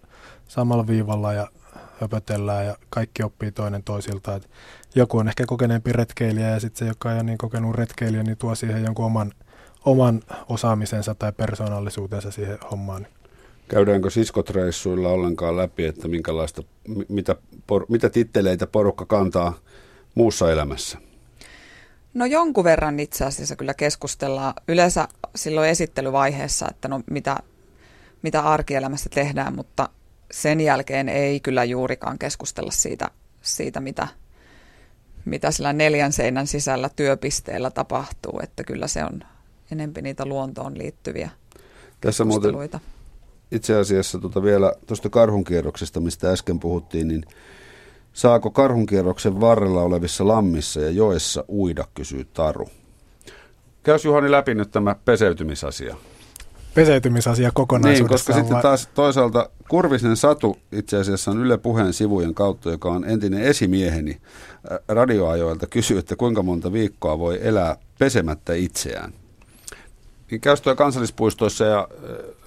samalla viivalla ja höpötellään ja kaikki oppii toinen toisilta. Et joku on ehkä kokeneempi retkeilijä ja sitten se, joka ei ole niin kokenut retkeilijä, niin tuo siihen jonkun oman, oman osaamisensa tai persoonallisuutensa siihen hommaan. Käydäänkö siskotreissuilla ollenkaan läpi, että minkälaista, mi- mitä, por, mitä titteleitä porukka kantaa muussa elämässä? No jonkun verran itse asiassa kyllä keskustellaan. Yleensä silloin esittelyvaiheessa, että no mitä, mitä arkielämässä tehdään, mutta sen jälkeen ei kyllä juurikaan keskustella siitä, siitä mitä, mitä sillä neljän seinän sisällä työpisteellä tapahtuu, että kyllä se on enempi niitä luontoon liittyviä Tässä muuten itse asiassa tuota vielä tuosta karhunkierroksesta, mistä äsken puhuttiin, niin saako karhunkierroksen varrella olevissa lammissa ja joessa uida, kysyy Taru. Käys Juhani läpi nyt tämä peseytymisasia. Peseytymisasia Niin, kokonaisuudessaan. koska sitten taas toisaalta Kurvisen Satu itse asiassa on Yle Puheen sivujen kautta, joka on entinen esimieheni radioajoilta, kysyy, että kuinka monta viikkoa voi elää pesemättä itseään. Niin käys tuo kansallispuistoissa ja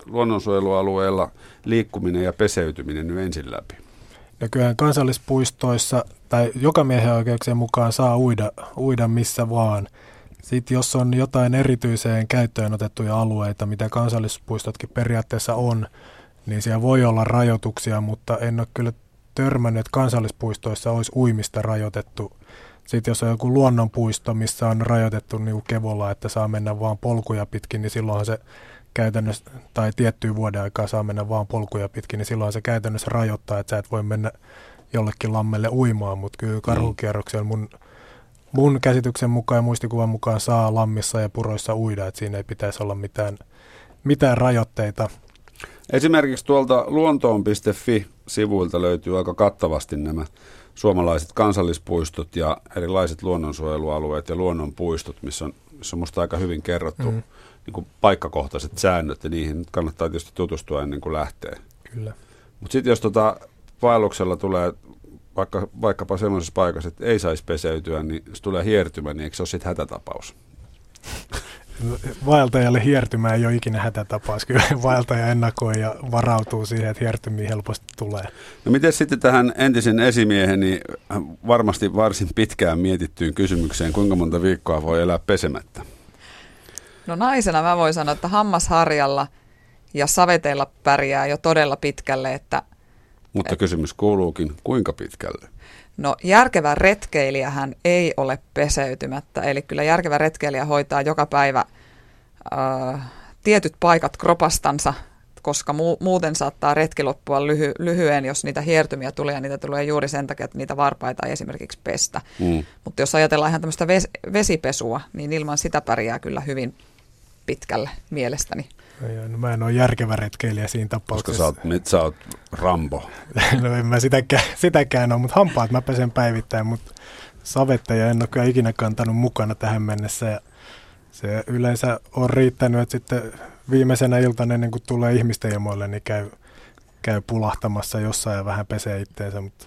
luonnonsuojelualueella liikkuminen ja peseytyminen nyt ensin läpi. Ja kyllähän kansallispuistoissa tai joka miehen oikeuksien mukaan saa uida, uida missä vaan. Sitten jos on jotain erityiseen käyttöön otettuja alueita, mitä kansallispuistotkin periaatteessa on, niin siellä voi olla rajoituksia, mutta en ole kyllä törmännyt, että kansallispuistoissa olisi uimista rajoitettu Sitten jos on joku luonnonpuisto, missä on rajoitettu niin kevolla, että saa mennä vaan polkuja pitkin, niin silloinhan se käytännössä, tai tiettyä vuoden aikaa saa mennä vaan polkuja pitkin, niin silloin se käytännössä rajoittaa, että sä et voi mennä jollekin lammelle uimaan, mutta kyllä karhukierroksella mun, mun käsityksen mukaan ja muistikuvan mukaan saa lammissa ja puroissa uida, että siinä ei pitäisi olla mitään, mitään rajoitteita. Esimerkiksi tuolta luontoon.fi-sivuilta löytyy aika kattavasti nämä suomalaiset kansallispuistot ja erilaiset luonnonsuojelualueet ja luonnonpuistot, missä on, missä on musta aika hyvin kerrottu mm. Niin kuin paikkakohtaiset säännöt ja niihin kannattaa tietysti tutustua ennen kuin lähtee. Kyllä. Mutta sitten jos tota vaelluksella tulee vaikka, vaikkapa sellaisessa paikassa, että ei saisi peseytyä, niin jos tulee hiertymä, niin eikö se ole sitten hätätapaus? Vaeltajalle hiertymä ei ole ikinä hätätapaus. Kyllä vaeltaja ennakoi ja varautuu siihen, että hiertymiä helposti tulee. No miten sitten tähän entisen esimieheni varmasti varsin pitkään mietittyyn kysymykseen, kuinka monta viikkoa voi elää pesemättä? No naisena mä voin sanoa, että hammasharjalla ja saveteilla pärjää jo todella pitkälle, että Mutta kysymys kuuluukin, kuinka pitkälle? No järkevä retkeilijähän ei ole peseytymättä, eli kyllä järkevä retkeilijä hoitaa joka päivä äh, tietyt paikat kropastansa, koska mu- muuten saattaa retki loppua lyhy- lyhyen, jos niitä hiertymiä tulee, ja niitä tulee juuri sen takia, että niitä varpaita ei esimerkiksi pestä. Mm. Mutta jos ajatellaan ihan tämmöistä ves- vesipesua, niin ilman sitä pärjää kyllä hyvin pitkälle mielestäni. Ei, No, mä en ole järkevä retkeilijä siinä Koska tapauksessa. sä oot, mit, sä oot Rambo. <laughs> no en mä sitäkään, sitäkään ole, mutta hampaat mä pesen päivittäin, mutta savetteja en ole kyllä ikinä kantanut mukana tähän mennessä. Ja se yleensä on riittänyt, että sitten viimeisenä iltana ennen kuin tulee ihmisten ilmoille, niin käy, käy pulahtamassa jossain ja vähän pesee itteensä, mutta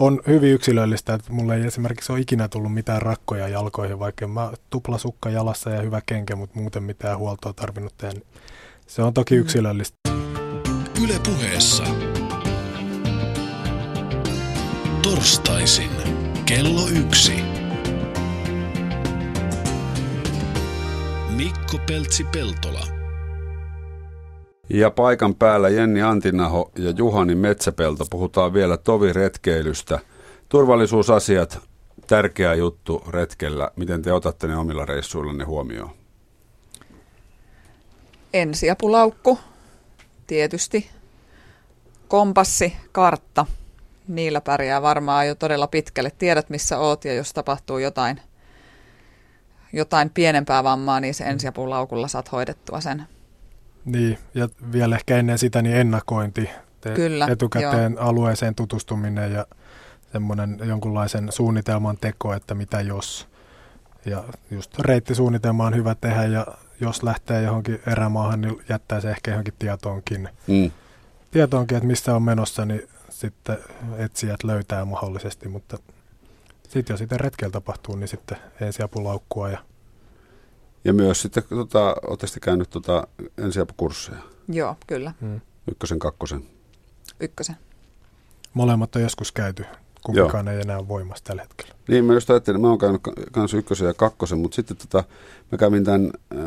on hyvin yksilöllistä, että mulle ei esimerkiksi ole ikinä tullut mitään rakkoja jalkoihin, vaikka mä tuplasukka jalassa ja hyvä kenkä, mutta muuten mitään huoltoa tarvinnut tehdä. niin Se on toki yksilöllistä. Yle puheessa. Torstaisin kello yksi. Mikko Peltsi-Peltola. Ja paikan päällä Jenni Antinaho ja Juhani Metsäpelto. Puhutaan vielä toviretkeilystä. Turvallisuusasiat, tärkeä juttu retkellä. Miten te otatte ne omilla reissuillanne huomioon? Ensiapulaukku, tietysti. Kompassi, kartta. Niillä pärjää varmaan jo todella pitkälle. Tiedät, missä oot ja jos tapahtuu jotain, jotain pienempää vammaa, niin se ensiapulaukulla saat hoidettua sen. Niin, ja vielä ehkä ennen sitä niin ennakointi, te Kyllä, etukäteen joo. alueeseen tutustuminen ja semmoinen jonkunlaisen suunnitelman teko, että mitä jos. Ja just reittisuunnitelma on hyvä tehdä ja jos lähtee johonkin erämaahan, niin jättää se ehkä johonkin tietoonkin. Mm. Tietoonkin, että missä on menossa, niin sitten etsijät löytää mahdollisesti, mutta sitten jos sitten retkellä tapahtuu, niin sitten ensiapulaukkua ja Ja myös sitten, tota, olette sitten käynyt tota, ensiapukursseja, Joo, kyllä. mm. ykkösen, kakkosen. Ykkösen. molemmat on joskus käyty. Kumpikaan ei enää voimassa tällä hetkellä. Niin, mä just ajattelin, mä oon käynyt ka- kanssa ykkösen ja kakkosen, mutta sitten tota, mä kävin tämän äh,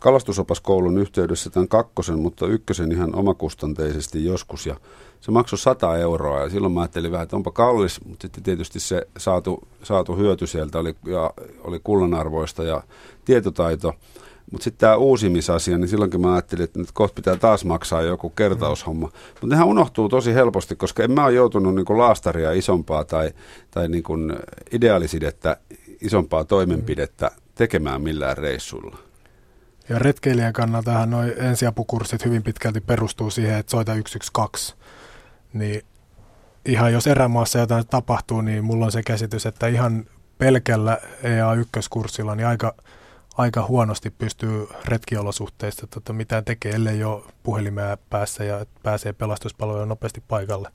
kalastusopaskoulun yhteydessä tämän kakkosen, mutta ykkösen ihan omakustanteisesti joskus ja se maksoi 100 euroa ja silloin mä ajattelin vähän, että onpa kallis, mutta sitten tietysti se saatu, saatu hyöty sieltä oli, ja oli kullanarvoista ja tietotaito. Mutta sitten tämä uusimisasia, niin silloinkin mä ajattelin, että nyt kohta pitää taas maksaa joku kertaushomma. Mutta nehän unohtuu tosi helposti, koska en mä ole joutunut niinku laastaria isompaa tai, tai niinku ideaalisidettä isompaa toimenpidettä tekemään millään reissulla. Ja retkeilijän kannaltahan nuo ensiapukurssit hyvin pitkälti perustuu siihen, että soita 112. Niin ihan jos erämaassa jotain tapahtuu, niin mulla on se käsitys, että ihan pelkällä EA1-kurssilla niin aika, aika huonosti pystyy retkiolosuhteista tota, mitään tekee, ellei ole puhelimea päässä ja pääsee pelastuspalveluun nopeasti paikalle.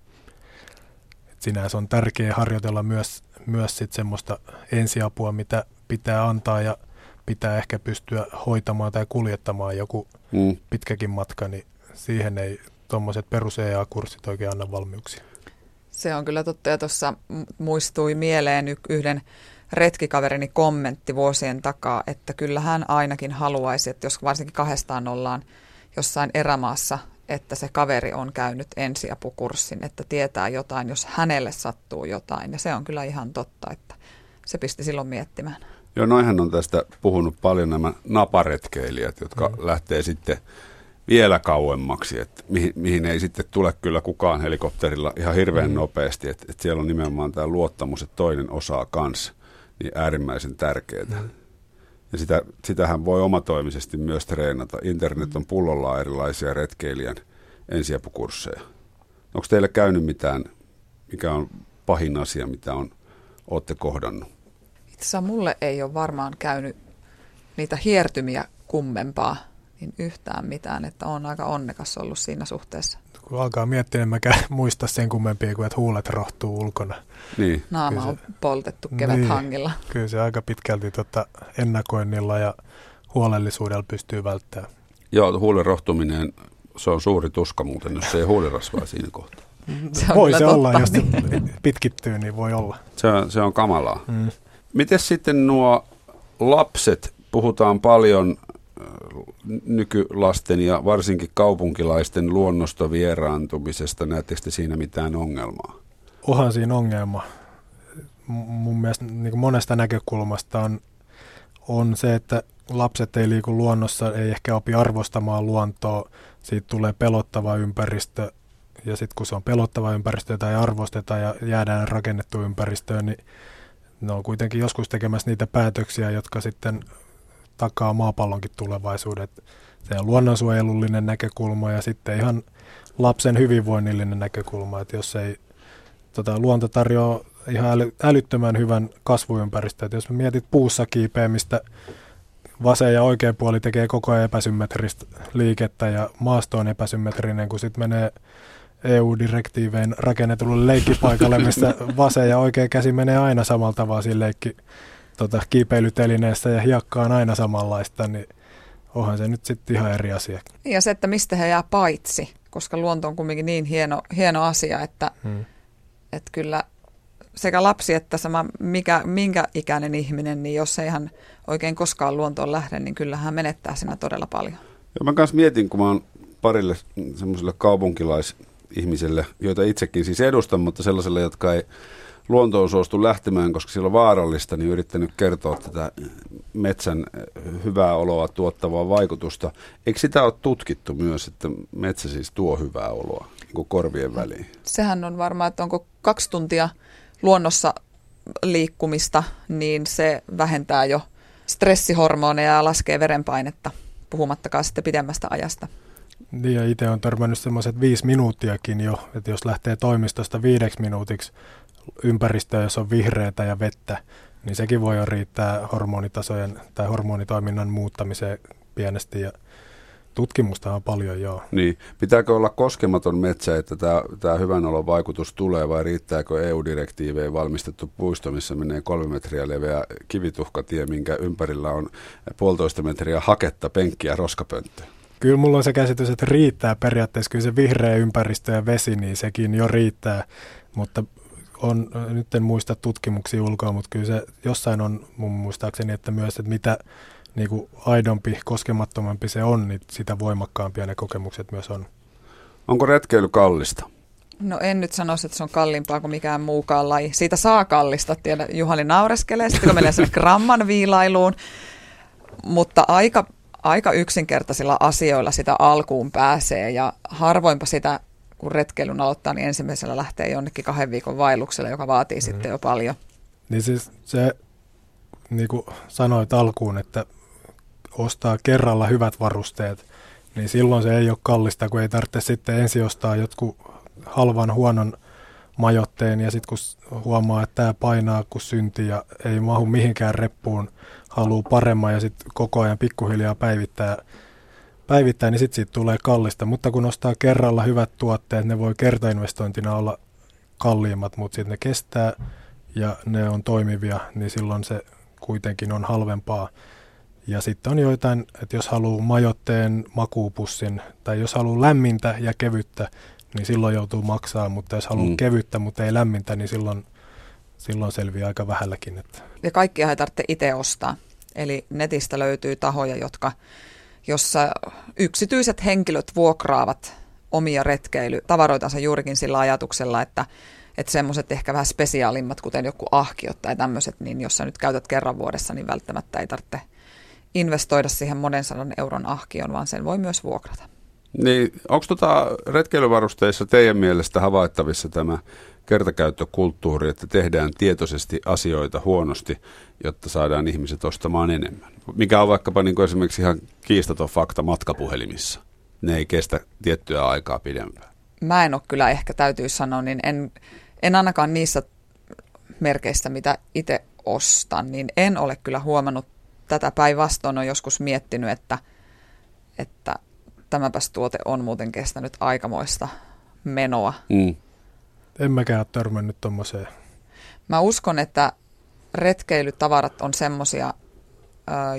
Et sinänsä on tärkeää harjoitella myös, myös sit semmoista ensiapua, mitä pitää antaa ja pitää ehkä pystyä hoitamaan tai kuljettamaan joku Mm. pitkäkin matka, niin siihen ei tuommoiset perus EA-kurssit oikein anna valmiuksia. Se on kyllä totta, ja tuossa muistui mieleen yhden retkikaverini kommentti vuosien takaa, että kyllä hän ainakin haluaisi, että jos varsinkin kahdestaan ollaan jossain erämaassa, että se kaveri on käynyt ensiapukurssin, että tietää jotain, jos hänelle sattuu jotain. Ja se on kyllä ihan totta, että se pisti silloin miettimään. Joo, noihän on tästä puhunut paljon nämä naparetkeilijät, jotka mm. lähtee sitten vielä kauemmaksi, että mihin, mihin ei sitten tule kyllä kukaan helikopterilla ihan hirveän mm. nopeasti, että, että siellä on nimenomaan tämä luottamus, että toinen osaa kanssa, niin äärimmäisen tärkeää. Mm. Ja sitä, sitähän voi omatoimisesti myös treenata. Internet on pullollaan erilaisia retkeilijän ensiapukursseja. Onko teille käynyt mitään, mikä on pahin asia, mitä on, olette kohdannut? Itse asiassa mulle ei ole varmaan käynyt niitä hiertymiä kummempaa niin yhtään mitään, että on aika onnekas ollut siinä suhteessa. Kun alkaa miettiä, niin mä <laughs> muista sen kummempia kuin, että huulet rohtuu ulkona. Niin. Naama on poltettu kevät niin, hangilla. Kyllä se aika pitkälti tota ennakoinnilla ja huolellisuudella pystyy välttämään. Joo, huulen rohtuminen, se on suuri tuska muuten, jos ei huulirasvaa siinä kohtaa. <laughs> Se voi se olla, jos se <laughs> pitkittyy, niin voi olla. Se on, se on kamalaa. Mm. Miten sitten nuo lapset, puhutaan paljon nykylasten ja varsinkin kaupunkilaisten luonnosta vieraantumisesta? Näettekö te siinä mitään ongelmaa? Onhan siinä ongelma. Mun mielestä niin monesta näkökulmasta on, on se, että lapset ei liiku luonnossa, ei ehkä opi arvostamaan luontoa, siitä tulee pelottava ympäristö, ja sitten kun se on pelottava ympäristö tai arvosteta ja jäädään rakennettu ympäristöön, niin ne on kuitenkin joskus tekemässä niitä päätöksiä, jotka sitten takaa maapallonkin tulevaisuudet. Se on luonnonsuojelullinen näkökulma ja sitten ihan lapsen hyvinvoinnillinen näkökulma, että jos ei tota, luonto tarjoaa ihan äly, älyttömän hyvän kasvuympäristön, että jos mietit puussa kiipeämistä, vasen ja oikea puoli tekee koko ajan epäsymmetristä liikettä ja maasto on epäsymmetrinen, kun sitten menee EU-direktiivein rakennetulle leikkipaikalle, missä <laughs> vasen ja oikea käsi menee aina samalla tavalla siinä leikki, tota, kiipeilytelineessä ja hiekka on aina samanlaista, niin onhan se nyt sitten ihan eri asia. Ja se, että mistä he jää paitsi, koska luonto on kumminkin niin hieno, hieno asia, että, hmm. että kyllä sekä lapsi että sama mikä, minkä ikäinen ihminen, niin jos ei ihan oikein koskaan luontoon lähde, niin kyllähän menettää siinä todella paljon. Joo, mä kanssa mietin, kun mä oon parille semmoiselle kaupunkilaisihmiselle, joita itsekin siis edustan, mutta sellaiselle, jotka ei luontoon suostu lähtemään, koska sillä on vaarallista, niin yrittänyt kertoa tätä metsän hyvää oloa tuottavaa vaikutusta. Eikö sitä ole tutkittu myös, että metsä siis tuo hyvää oloa niin korvien väliin? Sehän on varmaan, että onko kaksi tuntia luonnossa liikkumista, niin se vähentää jo stressihormoneja ja laskee verenpainetta, puhumattakaan sitten pidemmästä ajasta. Niin ja itse on törmännyt semmoiset viisi minuuttiakin jo, että jos lähtee toimistosta viideksi minuutiksi ympäristöä, jos on vihreätä ja vettä, niin sekin voi jo riittää hormonitasojen tai hormonitoiminnan muuttamiseen pienesti ja tutkimusta on paljon, joo. Niin. Pitääkö olla koskematon metsä, että tämä, tämä hyvän olon vaikutus tulee vai riittääkö EU-direktiiveen valmistettu puisto, missä menee kolme metriä leveä kivituhkatie, minkä ympärillä on puolitoista metriä haketta, penkkiä ja roskapönttö? Kyllä mulla on se käsitys, että riittää periaatteessa kyllä se vihreä ympäristö ja vesi, niin sekin jo riittää, mutta on, nyt en muista tutkimuksia ulkoa, mutta kyllä se jossain on mun muistaakseni, että myös, että mitä niin kuin aidompi, koskemattomampi se on, niin sitä voimakkaampia ne kokemukset myös on. Onko retkeily kallista? No en nyt sanoisi, että se on kalliimpaa kuin mikään muukaan laji. Siitä saa kallista, tiedä, Juhani naureskelee, sitten kun menee sen <laughs> gramman viilailuun, mutta aika, aika yksinkertaisilla asioilla sitä alkuun pääsee ja harvoinpa sitä kun retkeilyn aloittaa, niin ensimmäisellä lähtee jonnekin kahden viikon vaellukselle, joka vaatii mm. sitten jo paljon. Niin siis se, niin kuin sanoit alkuun, että ostaa kerralla hyvät varusteet, niin silloin se ei ole kallista, kun ei tarvitse sitten ensin ostaa jotkut halvan huonon majotteen ja sitten kun huomaa, että tämä painaa kun synti ja ei mahu mihinkään reppuun, haluaa paremman ja sitten koko ajan pikkuhiljaa päivittää päivittäin, niin sitten siitä tulee kallista. Mutta kun ostaa kerralla hyvät tuotteet, ne voi kertainvestointina olla kalliimmat, mutta sitten ne kestää ja ne on toimivia, niin silloin se kuitenkin on halvempaa. Ja sitten on joitain, että jos haluaa majotteen makuupussin tai jos haluaa lämmintä ja kevyttä, niin silloin joutuu maksaa, mutta jos haluaa mm. kevyttä, mutta ei lämmintä, niin silloin, silloin selviää aika vähälläkin. Että. Ja kaikkia ei tarvitse itse ostaa. Eli netistä löytyy tahoja, jotka jossa yksityiset henkilöt vuokraavat omia retkeilytavaroitansa juurikin sillä ajatuksella, että, että semmoiset ehkä vähän spesiaalimmat, kuten joku ahkiot tai tämmöiset, niin jos sä nyt käytät kerran vuodessa, niin välttämättä ei tarvitse investoida siihen monen sadan euron ahkion, vaan sen voi myös vuokrata. Niin, onko tota retkeilyvarusteissa teidän mielestä havaittavissa tämä kertakäyttökulttuuri, että tehdään tietoisesti asioita huonosti, jotta saadaan ihmiset ostamaan enemmän? Mikä on vaikkapa niin kuin esimerkiksi ihan kiistaton fakta matkapuhelimissa. Ne ei kestä tiettyä aikaa pidempään. Mä en ole kyllä ehkä täytyy sanoa, niin en, en ainakaan niissä merkeissä, mitä itse ostan, niin en ole kyllä huomannut tätä päinvastoin. on joskus miettinyt, että, että tämäpäs tuote on muuten kestänyt aikamoista menoa. Mm. En mäkään ole törmännyt tuommoiseen. Mä uskon, että retkeilytavarat on semmoisia,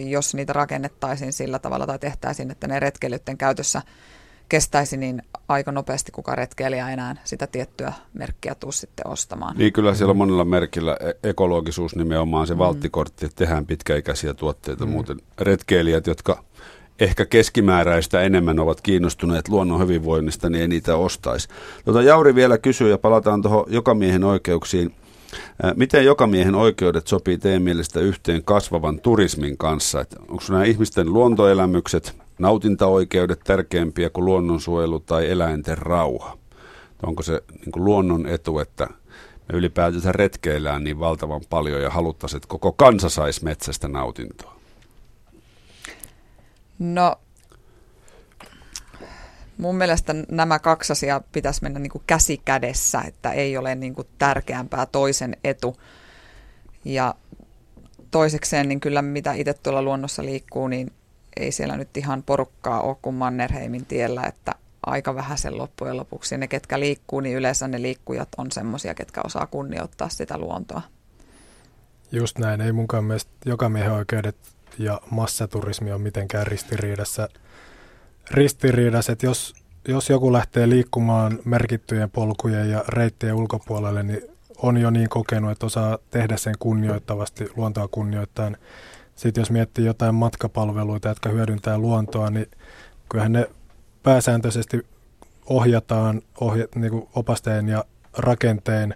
jos niitä rakennettaisiin sillä tavalla tai tehtäisiin, että ne retkeilytten käytössä kestäisi niin aika nopeasti kuka retkeilijä enää sitä tiettyä merkkiä tuu sitten ostamaan. Niin kyllä siellä on monella merkillä e- ekologisuus nimenomaan se mm. valttikortti, että tehdään pitkäikäisiä tuotteita. Mm. Muuten retkeilijät, jotka ehkä keskimääräistä enemmän ovat kiinnostuneet luonnon hyvinvoinnista, niin ei niitä ostaisi. Tota, Jauri vielä kysyy ja palataan tuohon jokamiehen oikeuksiin. Miten jokamiehen oikeudet sopii teidän mielestä yhteen kasvavan turismin kanssa? Onko nämä ihmisten luontoelämykset, nautintaoikeudet tärkeämpiä kuin luonnonsuojelu tai eläinten rauha? Onko se niin luonnon etu, että me ylipäätänsä retkeillään niin valtavan paljon ja haluttaisiin, että koko kansa saisi metsästä nautintoa? No, mun mielestä nämä kaksi asiaa pitäisi mennä niin kuin käsi kädessä, että ei ole niin kuin tärkeämpää toisen etu. Ja toisekseen, niin kyllä mitä itse tuolla luonnossa liikkuu, niin ei siellä nyt ihan porukkaa ole kuin Mannerheimin tiellä, että aika vähän sen loppujen lopuksi. Ja ne, ketkä liikkuu, niin yleensä ne liikkujat on semmoisia, ketkä osaa kunnioittaa sitä luontoa. Just näin, ei munkaan mielestä joka miehen oikeudet ja massaturismi on mitenkään ristiriidassa. Ristiriidassa, että jos, jos joku lähtee liikkumaan merkittyjen polkujen ja reittien ulkopuolelle, niin on jo niin kokenut, että osaa tehdä sen kunnioittavasti, luontoa kunnioittain. Sitten jos miettii jotain matkapalveluita, jotka hyödyntää luontoa, niin kyllähän ne pääsääntöisesti ohjataan ohja, niin kuin opasteen ja rakenteen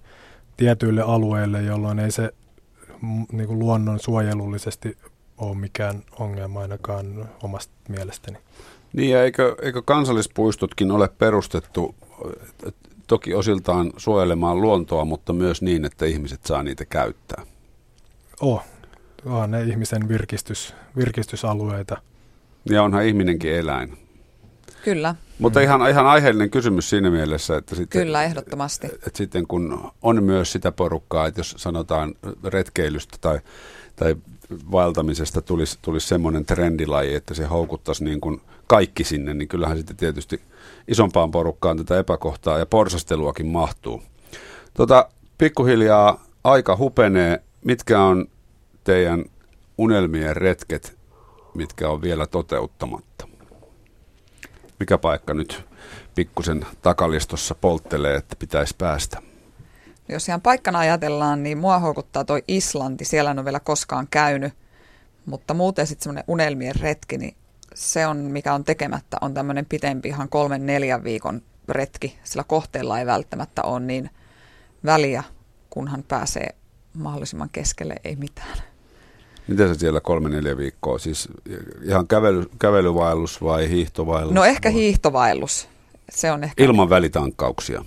tietyille alueille, jolloin ei se niin kuin luonnon suojelullisesti ole mikään ongelma ainakaan omasta mielestäni. Niin ja eikö, eikö kansallispuistotkin ole perustettu toki osiltaan suojelemaan luontoa, mutta myös niin, että ihmiset saa niitä käyttää? Oh, on ne ihmisen virkistys, virkistysalueita. Ja onhan ihminenkin eläin. Kyllä. Mutta ihan, ihan aiheellinen kysymys siinä mielessä, että sitten, Kyllä, ehdottomasti. Että sitten kun on myös sitä porukkaa, että jos sanotaan retkeilystä tai, tai vaeltamisesta tulisi, tulisi semmoinen trendilaji, että se houkuttaisi niin kuin kaikki sinne, niin kyllähän sitten tietysti isompaan porukkaan tätä epäkohtaa ja porsasteluakin mahtuu. Tota, pikkuhiljaa aika hupenee. Mitkä on teidän unelmien retket, mitkä on vielä toteuttamatta? Mikä paikka nyt pikkusen takalistossa polttelee, että pitäisi päästä? Jos ihan paikkana ajatellaan, niin mua houkuttaa toi Islanti. Siellä en ole vielä koskaan käynyt. Mutta muuten sitten semmoinen unelmien retki, niin se on, mikä on tekemättä, on tämmöinen pitempi, ihan kolmen neljän viikon retki. Sillä kohteella ei välttämättä ole niin väliä, kunhan pääsee mahdollisimman keskelle, ei mitään. Mitä se siellä kolme neljä viikkoa? Siis ihan kävely, kävelyvaellus vai hiihtovaellus? No ehkä hiihtovaellus. Se on ehkä... Ilman välitankkauksia.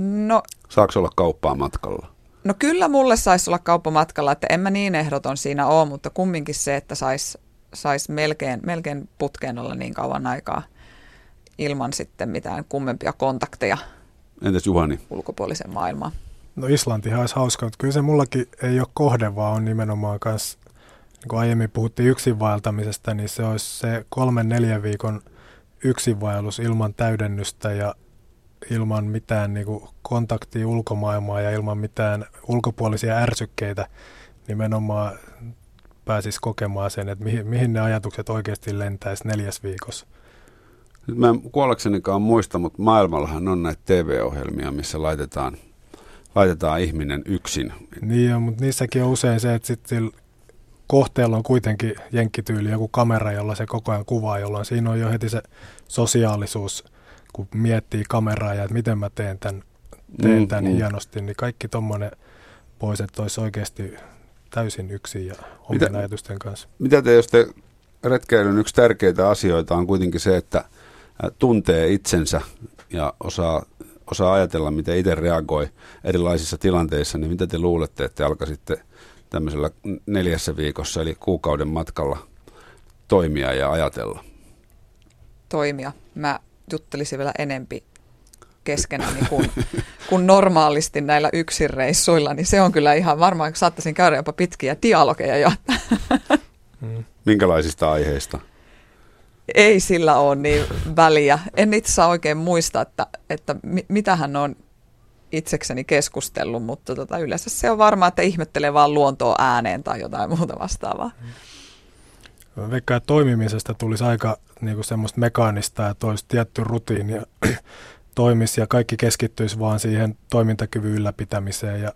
No Saako olla kauppaa matkalla? No kyllä mulle saisi olla kauppa matkalla, että en mä niin ehdoton siinä ole, mutta kumminkin se, että saisi sais melkein, melkein putkeen olla niin kauan aikaa ilman sitten mitään kummempia kontakteja. Entäs Juhani? Ulkopuolisen maailmaan. No Islantihan olisi hauska, mutta kyllä se mullakin ei ole kohde, vaan on nimenomaan kanssa, niin kuin aiemmin puhuttiin yksinvaeltamisesta, niin se olisi se kolmen neljän viikon yksinvaellus ilman täydennystä ja ilman mitään niin kuin kontaktia ulkomaailmaa ja ilman mitään ulkopuolisia ärsykkeitä nimenomaan pääsisi kokemaan sen, että mihin, mihin ne ajatukset oikeasti lentäisi neljäs viikossa. Nyt mä en kuollaksenikaan muista, mutta maailmallahan on näitä TV-ohjelmia, missä laitetaan, laitetaan ihminen yksin. Niin on, mutta niissäkin on usein se, että sitten kohteella on kuitenkin jenkkityyli joku kamera, jolla se koko ajan kuvaa, jolloin siinä on jo heti se sosiaalisuus – kun miettii kameraa ja että miten mä teen tämän teen Mm, tämän mm. hienosti, niin kaikki tommonen pois, että olisi oikeasti täysin yksin ja omien Mitä- ajatusten kanssa. Mitä te, jos te retkeilyn yksi tärkeitä asioita on kuitenkin se, että tuntee itsensä ja osaa, osaa ajatella, miten itse reagoi erilaisissa tilanteissa, niin mitä te luulette, että te alkaisitte tämmöisellä neljässä viikossa, eli kuukauden matkalla toimia ja ajatella? toimia. Mä juttelisin vielä enempi keskenäni kuin, kuin normaalisti näillä yksinreissuilla, niin se on kyllä ihan varmaan, saattaisin käydä jopa pitkiä dialogeja jo. Mm. <laughs> Minkälaisista aiheista? Ei sillä ole niin väliä. En itse saa oikein muista, että, että mi- mitä hän on itsekseni keskustellut, mutta tota, yleensä se on varmaa, että ihmettelee vaan luontoa ääneen tai jotain muuta vastaavaa. Mä Veikkaan, että toimimisesta tulisi aika niin kuin semmoista mekaanista, että olisi tietty rutiini ja <clears throat> toimisi ja kaikki keskittyisi vaan siihen toimintakyvyn ylläpitämiseen ja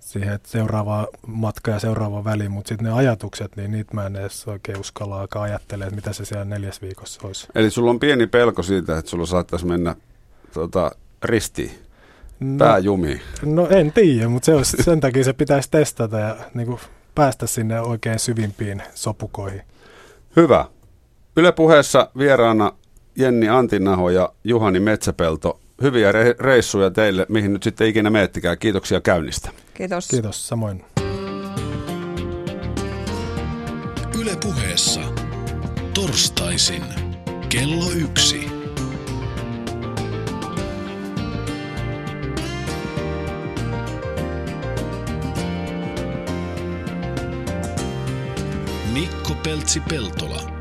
siihen, että seuraava matka ja seuraava väli, mutta sitten ne ajatukset, niin niitä mä en edes oikein uskalla alkaa ajattelemaan, että mitä se siellä neljäs viikossa olisi. Eli sulla on pieni pelko siitä, että sulla saattaisi mennä tota, ristiin, No, jumiin. no en tiedä, mutta se olisi, sen takia se pitäisi testata ja niin kuin päästä sinne oikein syvimpiin sopukoihin. Hyvä. Yle puheessa vieraana Jenni Antinaho ja Juhani Metsäpelto. Hyviä re- reissuja teille, mihin nyt sitten ikinä meettikään. Kiitoksia käynnistä. Kiitos. Kiitos, samoin. Yle puheessa. Torstaisin. Kello yksi. Mikko Peltsi-Peltola.